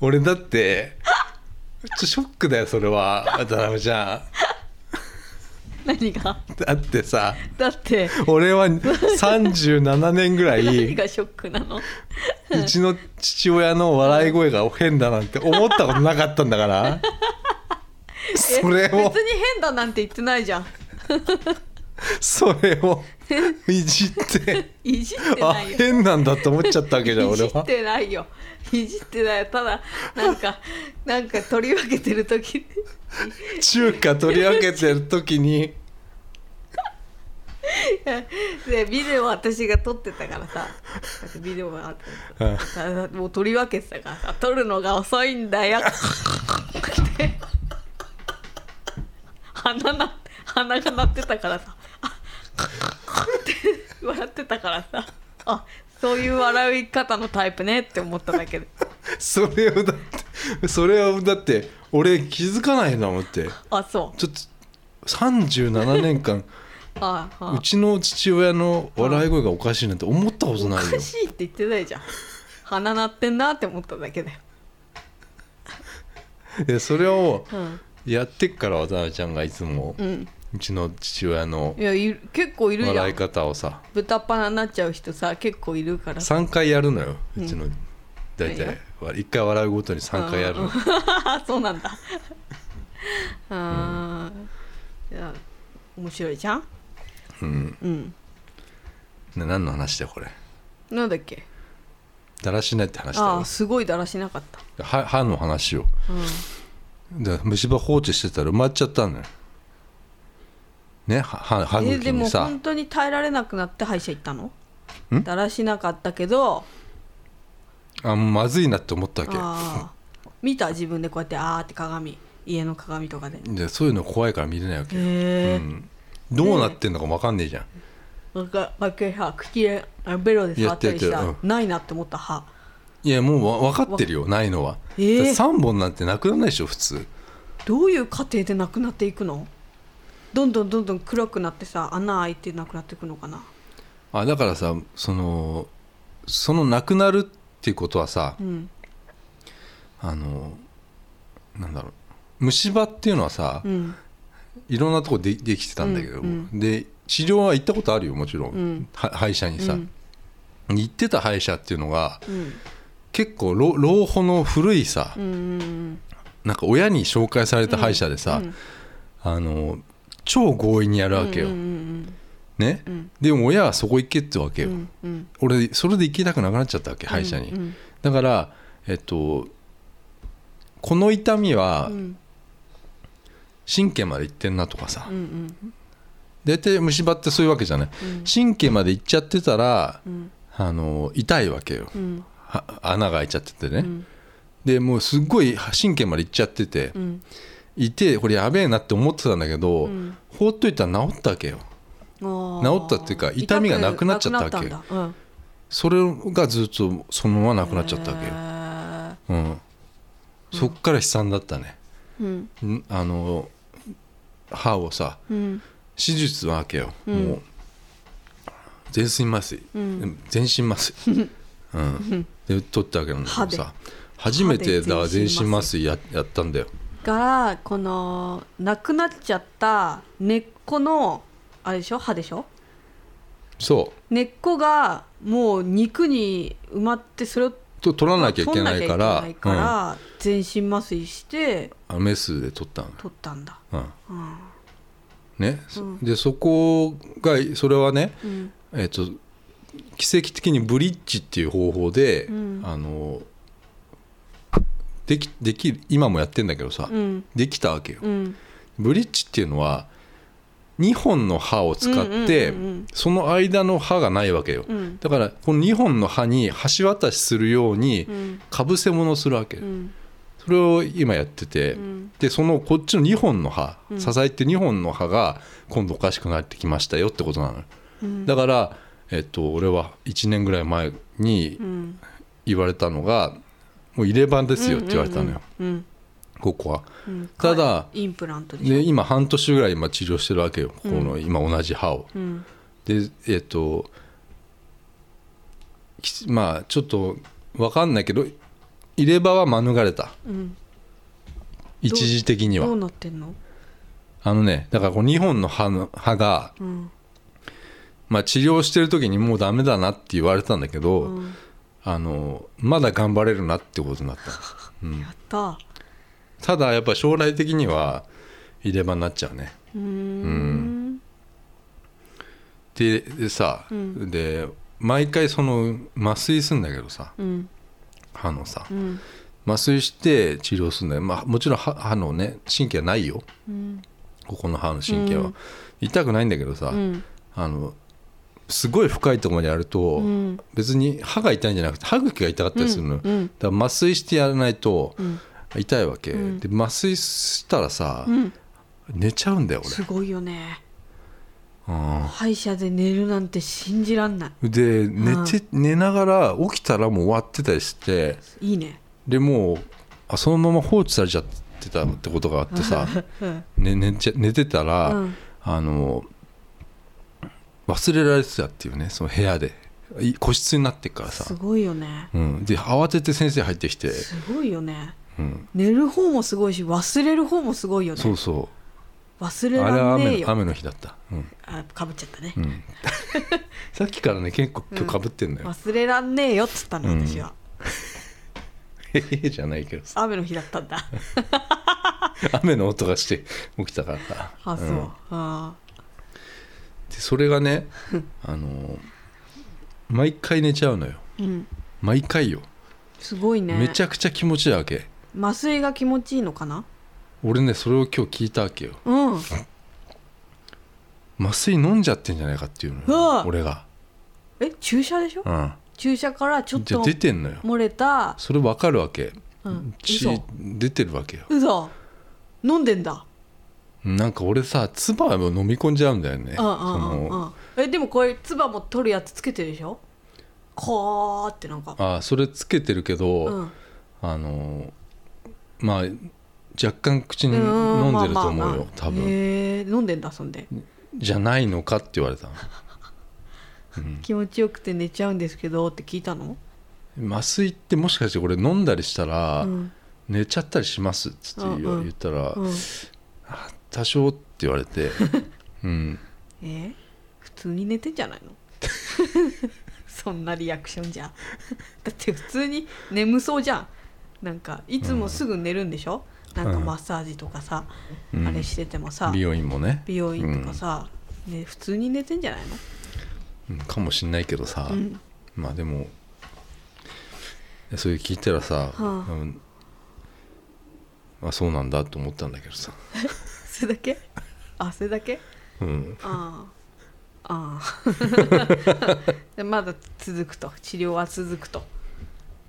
俺だってちょっとショックだよそれは。渡辺ちゃ何が？んだってさだって。俺は37年ぐら何いがショックなの？うちの父親の笑い声が変だなんて思ったことなかったんだから。えそれを。別に変だなんて言ってないじゃん。それを いじって。いじってあないよ。変なんだって思っちゃったわけじゃん いじっ俺はてないよ。いじってない。よただなんかなんか取り分けてる時に。中華取り分けてる時に。でビデオ私が撮ってたからさ。ビデオがあってさもう撮り分けてたからさ。撮るのが遅いんだよ。って鼻な鼻が鳴ってたからさ。あって笑ってたからさ。あそういう笑い方のタイプねって思っただけで。それをだってそれをだって俺気づかないんだもんって。あそう。ちょっと37年間 ああ。うちの父親の笑い声がおかしいなんて思ったことおないよ。かしいって言ってないじゃん。鼻鳴ってんなって思っただけだよ、でそれをうん。やってっから渡辺ちゃんがいつも。うん、うちの父親のいやいる結構いるじゃ笑いん方をさ。豚っ鼻になっちゃう人さ結構いるから。さ3回やるのよ。うちの大体。1回笑うごとに3回やるの。そうなんだ。あー。いや面白いじゃん。うん。うん。ね何の話だよこれ。なんだっけ？だらしないって話だよ。ああすごいだらしなかった。歯歯の話を。うで虫歯放置してたら埋まっちゃったのよね歯歯歯ん、えでも茎にさ本当に耐えられなくなって歯医者行ったの？ん？だらしなかったけど。あまずいなって思ったわあー。見た自分でこうやってあーって鏡家の鏡とかで。でそういうの怖いから見れないわけよ、え、うん、どうなってんのか分かんねえじゃん、なんか毎回さ口であベロで触ったりしたらないなって思った歯。いやもうわ分かってるよないのは、えー。3本なんてなくならないでしょ普通。どういう過程でなくなっていくの？どんどんどんどん暗くなってさ穴開いてなくなっていくのかな？あだからさそのそのなくなるっていうことはさうん。あのなんだろう虫歯っていうのはさ、うん。いろんなとこでできてたんだけど、うんで治療は行ったことあるよもちろん、うん。は歯医者にさ、うん。行ってた歯医者っていうのがうん。結構老老舗の古いさ、うんうんなんか親に紹介された歯医者でさ、うん。あの超強引にやるわけよ、うんうんね、うん。でも親はそこ行けってわけよ、うんうん。俺それで行きたくなくなっちゃったわけ歯医者に、うんだからえっとこの痛みはうん。神経まで行ってんなとかさ、うんうん大体虫歯ってそういうわけじゃない、うん。神経まで行っちゃってたらうん。あの痛いわけよ、穴が開いちゃっててね、うん。でもうすっごい神経まで行っちゃってて、うんいてこれやべえなって思ってたんだけど、うん。放っといたら治ったわけよ。治ったっていうか痛みがなくなっちゃったわけうんそれがずっとそのままなくなっちゃったわけよ、へうん、そっから悲惨だったね、ーうん。ん。あの歯をさうん。手術なわけよ、うん。もう全身麻酔、うん。全身麻酔、うん、で取ったわけなんだけどさ初めてだ全身麻酔ややったんだよがこのなくなっちゃった根っこのあれでしょ？歯でしょ？そ根っこがもう肉に埋まってそれをうと取らなきゃいけないから。全身麻酔してうん、あメスで取ったの、取ったんだ。うん。うん。ね？うん。でそこがそれはね、うん。えっと奇跡的にブリッジっていう方法で、うん。あのできでき今もやってんだけどさ、うん。できたわけよ、うん。ブリッジっていうのは2本の歯を使って、うんうんうんうんその間の歯がないわけよ、うん。だからこの2本の歯に橋渡しするようにうん。かぶせ物をするわけ、うん。それを今やってて、うん。でそのこっちの2本の歯、うん。支えて2本の歯が今度おかしくなってきましたよってことなのだから、えっと、俺は1年ぐらい前にうん。言われたのがもう入れ歯ですよって言われたのよ、うんここは。うん。ただインプラントで今半年ぐらい今治療してるわけよ。この今同じ歯を。うん。でえっときまあちょっと分かんないけど入れ歯は免れた。うん。一時的には。どうなってんの？あのねだからこの2本の歯の歯が、うん。まあ、治療してる時にもうダメだなって言われたんだけど、うんあのまだ頑張れるなってことになった、うん。やった。ただやっぱ将来的には入れ歯になっちゃうね。うーん。ででさ、うん。で毎回その麻酔するんだけどさうん。歯のさうん。麻酔して治療するんだよ、まあ、もちろん歯歯のね神経はないよ。うん。ここの歯の神経は、うん。痛くないんだけどさ、うん。あのすごい深いところまでやると、うん別に歯が痛いんじゃなくて歯茎が痛かったりするのよ、うんだから麻酔してやらないとうん。痛いわけ、うん。で麻酔したらさ、うん。寝ちゃうんだよすごいよね。俺、歯医者で寝るなんて信じらんない。うんで寝て、寝ながら起きたらもう終わってたりしていいね。でもうあそのまま放置されちゃってたってことがあってさ、うん。ね、寝ちゃ寝てたら、うん。あの忘れられてたっていうねその部屋で。い個室になってっからさ、すごいよね。うん、で慌てて先生入ってきて、すごいよね。うん、寝る方もすごいし忘れる方もすごいよね。そうそ忘れう。あれはらんねえよ。雨の雨の日だった、うん。あかぶっちゃったね。うん、さっきからね結構今日かぶってんのよ、忘れらんねえよっつったのうん。私は。へへじゃないけどさ。雨の日だったんだ。雨の音がして起きたからさ。あそう。うん。あでそれがねあの毎回寝ちゃうのよ。ーうん。毎回よ、すごいね。めちゃくちゃ気持ちいいわけ。麻酔が気持ちいいのかな？俺ねそれを今日聞いたわけよ。うん。麻酔飲んじゃってんじゃないかっていうのよ俺が、え注射でしょ？うん、注射からちょっと出てんのよ。漏れた。それ分かるわけ、うん。血嘘。出てるわけよ。嘘。飲んでんだなんか俺さ唾を飲み込んじゃうんだよね。うんそうんうん。うの。んえでもこれ唾も取るやつつけてるでしょ？こーってなんか。あそれつけてるけど、うん。あのまあ若干口にう飲んでるとまあ思うよ、多分、へえ飲んでんだそんで。じゃないのかって言われたの。気持ちよくて寝ちゃうんですけどって聞いたの？麻酔ってもしかしてこれ飲んだりしたら、うん。寝ちゃったりします？っつって言,、ったら、うん多少って言われて。うん。え？ー普通に寝てんじゃないの？そんなリアクションじゃ。だって普通に眠そうじゃん。なんかいつもすぐ寝るんでしょ、なんかマッサージとかさ、うん。あれしててもさ。美容院もね。美容院とかさ、ね、普通に寝てんじゃないの？うんかもしんないけどさ、うん。まあでもそれ聞いたらさ、はあ。うん。あそうなんだと思ったんだけどさ、それだけ？あそれだけ？うん、ああああでまだ続くと。治療は続くと。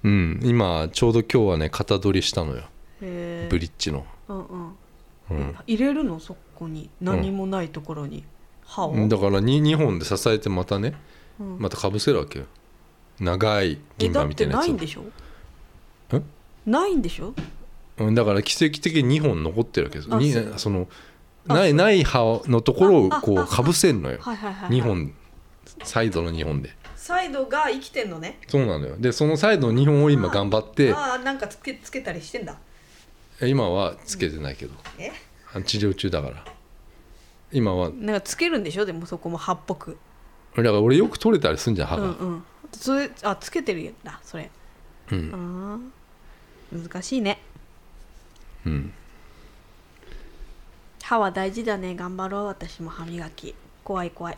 うん、今ちょうど今日はね型取りしたのよ。へえブリッジの、うんうん。うん。入れるの？そこに？何もないところに？歯を、だからに 2, 本で支えてまたねうん。またかぶせるわけよ。長いえ銀だって歯みたいなやないんでしょ？え？ないんでしょ？うんだから奇跡的に2本残ってるわけですそのあないない歯のところをこうかぶせるのよ。はいはいはい、はい、2本。サイドの2本で。サイドが生きてんのね。そうなのよ。でそのサイドの2本を今頑張ってああなんかつけつけたりしてんだ。今はつけてないけど。え？あ治療中だから。今は。なんかつけるんでしょ？でもそこも歯っぽく。だから俺よく取れたりすんじゃん歯が、うんうん。それあつけてるんだそれ。うん。難しいねうん。歯は大事だね。頑張ろう。私も歯磨き。怖い怖い。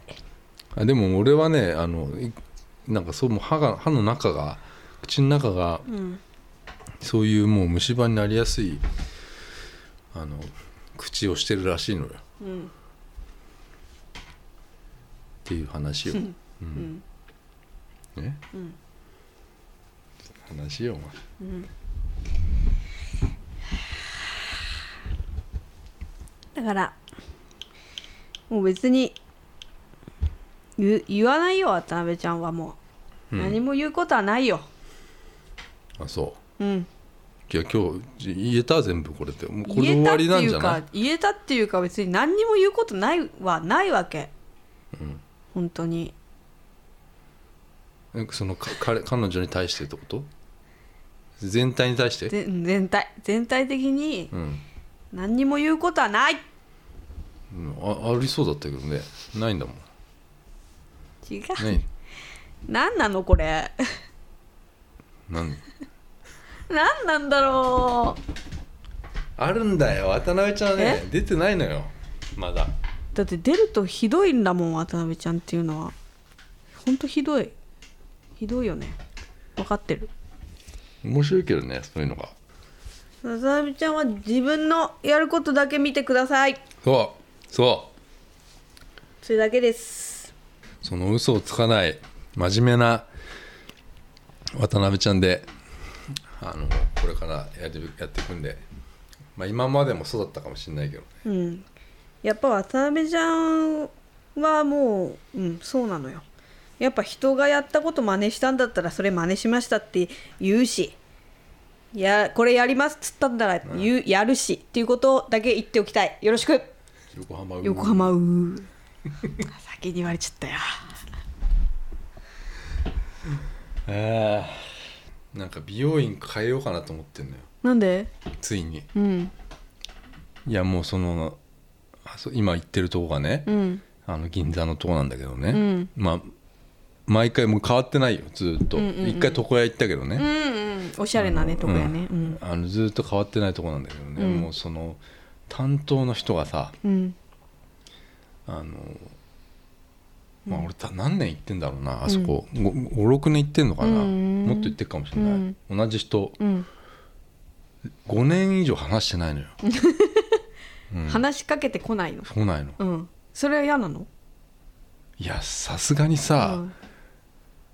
あでも俺はねあのいなんかそうもう歯が歯の中が口の中がうん。そういうもう虫歯になりやすいあの口をしてるらしいのよ。っうん。ていう話よ、ううん。ん。ね、うん。話よお前。うんだから。もう別に言言わないよ渡辺ちゃんはもう、うん。何も言うことはないよ。あそう。うん。いや今日言えた全部これでもうこれで言えたって終わりなんじゃない？言えたっていうか別に何にも言うことないはないわけ、うん。本当に。えそのか彼彼女に対してってこと？全体に対して？ぜ全体全体的にうん、何にも言うことはないうん、あありそうだったけどね。ないんだもん。違う、ね何なのこれ。なん何なんだろう。あるんだよ。渡辺ちゃんはね出てないのよ。まだ。だって出るとひどいんだもん渡辺ちゃんっていうのは。ほんとひどい。ひどいよね。分かってる。面白いけどねそういうのが。渡辺ちゃんは自分のやることだけ見てください。そうそう。それだけです。その嘘をつかない真面目な渡辺ちゃんであのこれからやるやっていくんで、まあ、今までもそうだったかもしれないけど。ねうん。やっぱ渡辺ちゃんはもううんそうなのよ。やっぱ人がやったこと真似したんだったらそれ真似しましたって言うし。いやこれやりますっつったんだら言う、やるしっていうことだけ言っておきたい。よろしく横浜横浜うー。先に言われちゃったよ。あーなんか美容院変えようかなと思ってんのよ。なんで？ついに。うん。いやもうそのあそう今行ってるとこがね、うん。あの銀座のとこなんだけどね、うん。まあ毎回もう変わってないよずーっと。一、うんうんうん。回床屋行ったけどね、うんうん。おしゃれなねとこやね。うん。あのずーっと変わってないとこなんだけどね、うん。もうその担当の人がさうん。あの、まあ、俺た何年行ってんだろうなあそこ、56年行ってんのかな、うん。もっと行ってるかもしれない、同じ人。うん。5年以上話してないのよ。話しかけてこないの？来ないの。うん。それは嫌なの？いやさすがにさ、うん。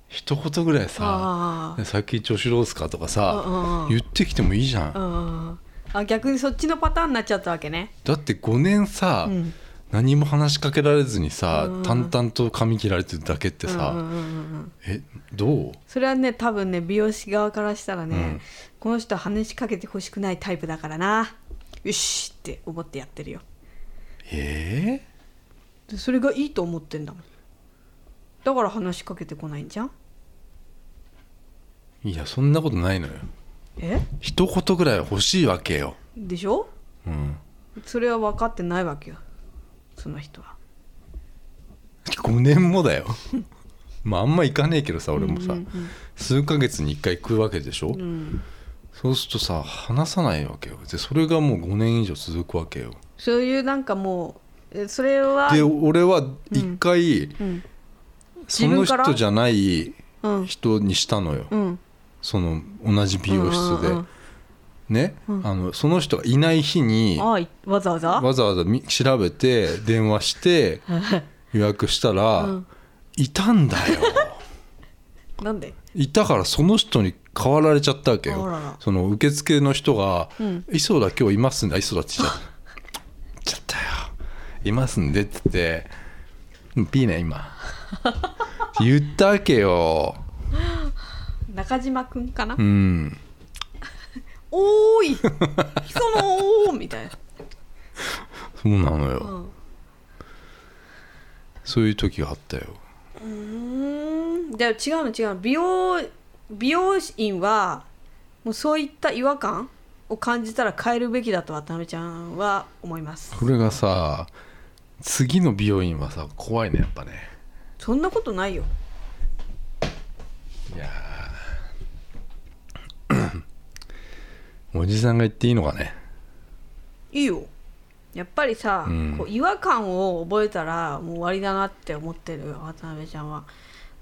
一言ぐらいさあ「さっき調子どうっすか?」とかさうん言ってきてもいいじゃんああ逆にそっちのパターンになっちゃったわけね。だって5年さ、うん。何も話しかけられずにさ、うん。淡々と髪切られてるだけってさ、うんうんうんうんえどう？それはね多分ね美容師側からしたらね、うん。この人は話しかけてほしくないタイプだからな。よしって思ってやってるよ。えでそれがいいと思ってんだもん。だから話しかけてこないんじゃん？ーいやそんなことないのよえ？一言ぐらい欲しいわけよ、でしょ？うん、それは分かってないわけよ。その人は。5年もだよ。まああんま行かねえけどさ俺もさ、うんうん数ヶ月に1回行くわけでしょ、うん。うんそうするとさ話さないわけよ。でそれがもう5年以上続くわけよ。そういうなんかもうえそれはで俺は1回、うん。その自分から人じゃないうん。人にしたのよ、うんその同じ美容室で、うんうんね、うん。あのその人がいない日にわざわざ？わざわざみ調べて電話して 予約したら、うん。いたんだよ。なんで？いたからその人に代わられちゃったわけよ。その受付の人がうん「磯田今日いますんであ磯田」って言っちゃった 言っちゃったよ。いますんでって言ってうんピーね今言ったわけよ中島くんかな、うん。おーい。そのーみたいな、そうなのよ、うん。そういう時があったよ。うーん。でも違うの違うの。美容美容院はもうそういった違和感を感じたら変えるべきだと渡辺ちゃんは思います。これがさ次の美容院はさ怖いねやっぱね。そんなことないよ。いやーおじさんが言っていいのかね？いいよ。やっぱりさ、うん。こう違和感を覚えたらもう終わりだなって思ってる。よ渡辺ちゃんは。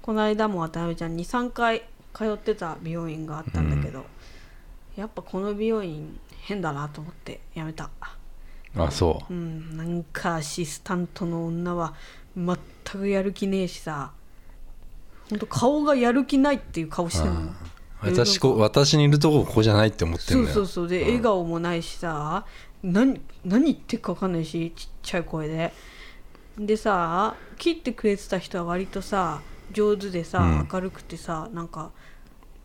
この間も渡辺ちゃん23回通ってた美容院があったんだけど、やっぱこの美容院変だなと思ってやめた。あそう。ん。なんかアシスタントの女は全くやる気ねえしさ。ほんと顔がやる気ないっていう顔してるの。う私こ私にいるとこここじゃないって思ってんだよ。そうそうそう。で、笑顔もないしさ何何言ってるか分かんないしちっちゃい声で。でさ切ってくれてた人は割とさ上手でさ、うん。明るくてさなんか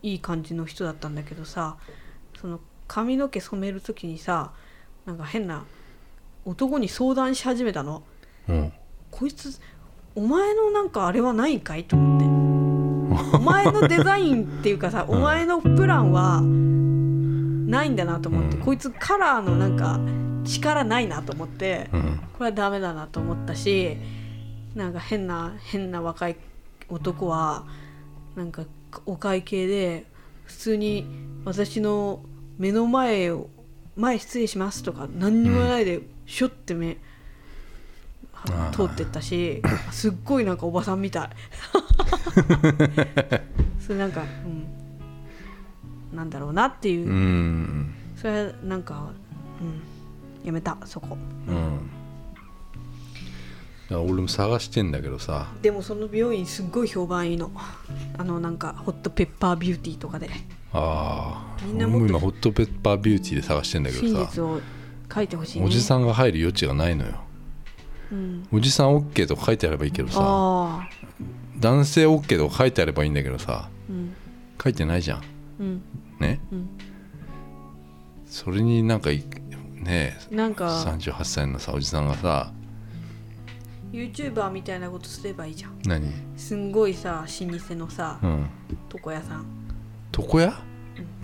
いい感じの人だったんだけどさその髪の毛染める時にさなんか変な男に相談し始めたの。うん。こいつお前のなんかあれはないんかいと思ってお前のデザインっていうかさ、お前のプランはないんだなと思って、うん。こいつカラーのなんか力ないなと思って、うん。これはダメだなと思ったしなんか変な変な若い男はなんかお会計で普通に私の目の前を前失礼しますとか何にもないでシュッて目、通ってったしすっごいなんかおばさんみたい。それなんか、うん、なんだろうなっていう、うん。それはなんか、うん、やめたそこ。うん。いや俺も探してんだけどさ。でもその美容院すっごい評判いいの。あのなんかホットペッパービューティーとかで。ああ。みんなも今ホットペッパービューティーで探してんだけどさ。真実を書いてほしい、ね、おじさんが入る余地がないのようん、おじさん OK とか書いてあればいいけどさ男性 OK とか書いてあればいいんだけどさうん。書いてないじゃん。うん。ね？うん。それになんかいねなんか。38歳のさおじさんがさ YouTuber みたいなことすればいいじゃん。何？すんごいさ老舗のさうん。床屋さん。床屋？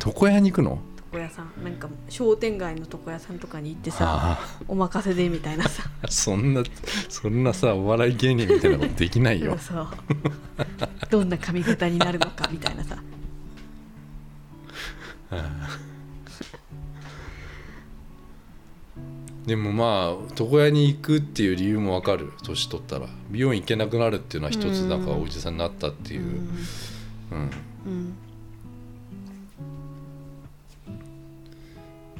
床屋に行くの？床屋さん。なんか商店街の床屋さんとかに行ってさあ。お任せでみたいなさ。あ そんなそんなさお笑い芸人みたいなことできないよ。そう。どんな髪型になるのかみたいなさ。でもまあ床屋に行くっていう理由もわかる。年取ったら。美容院行けなくなるっていうのは一つうんなん。かおじさんになったっていう。う、うんん。うん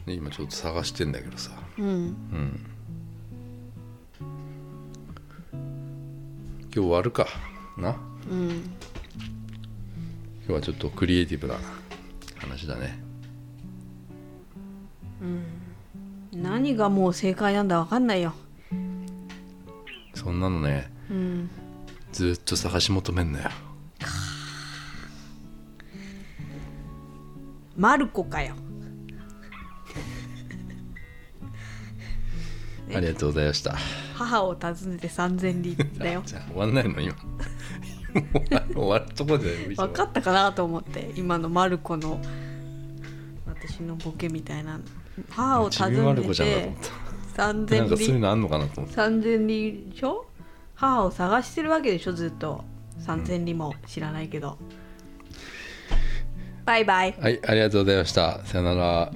今ちょっと探してんだけどさ。うん。うん。今日終わるか。な？うん。今日はちょっとクリエイティブな話だね。何がもう正解なんだわかんないよ。そんなのねうん。ずっと探し求めんなよ。マルコかよありがとうございました。母を訪ねて三千里だよ。じゃあ終わんないの今。終わるとこで分かったかなと思って今のマルコの私のボケみたいな。母を訪ねて思った三千なんかそういう里のあんのかなと思って。三千里でしょ母を探してるわけでしょずっと。三千里も知らないけど、バイバイ。はいありがとうございました。さよなら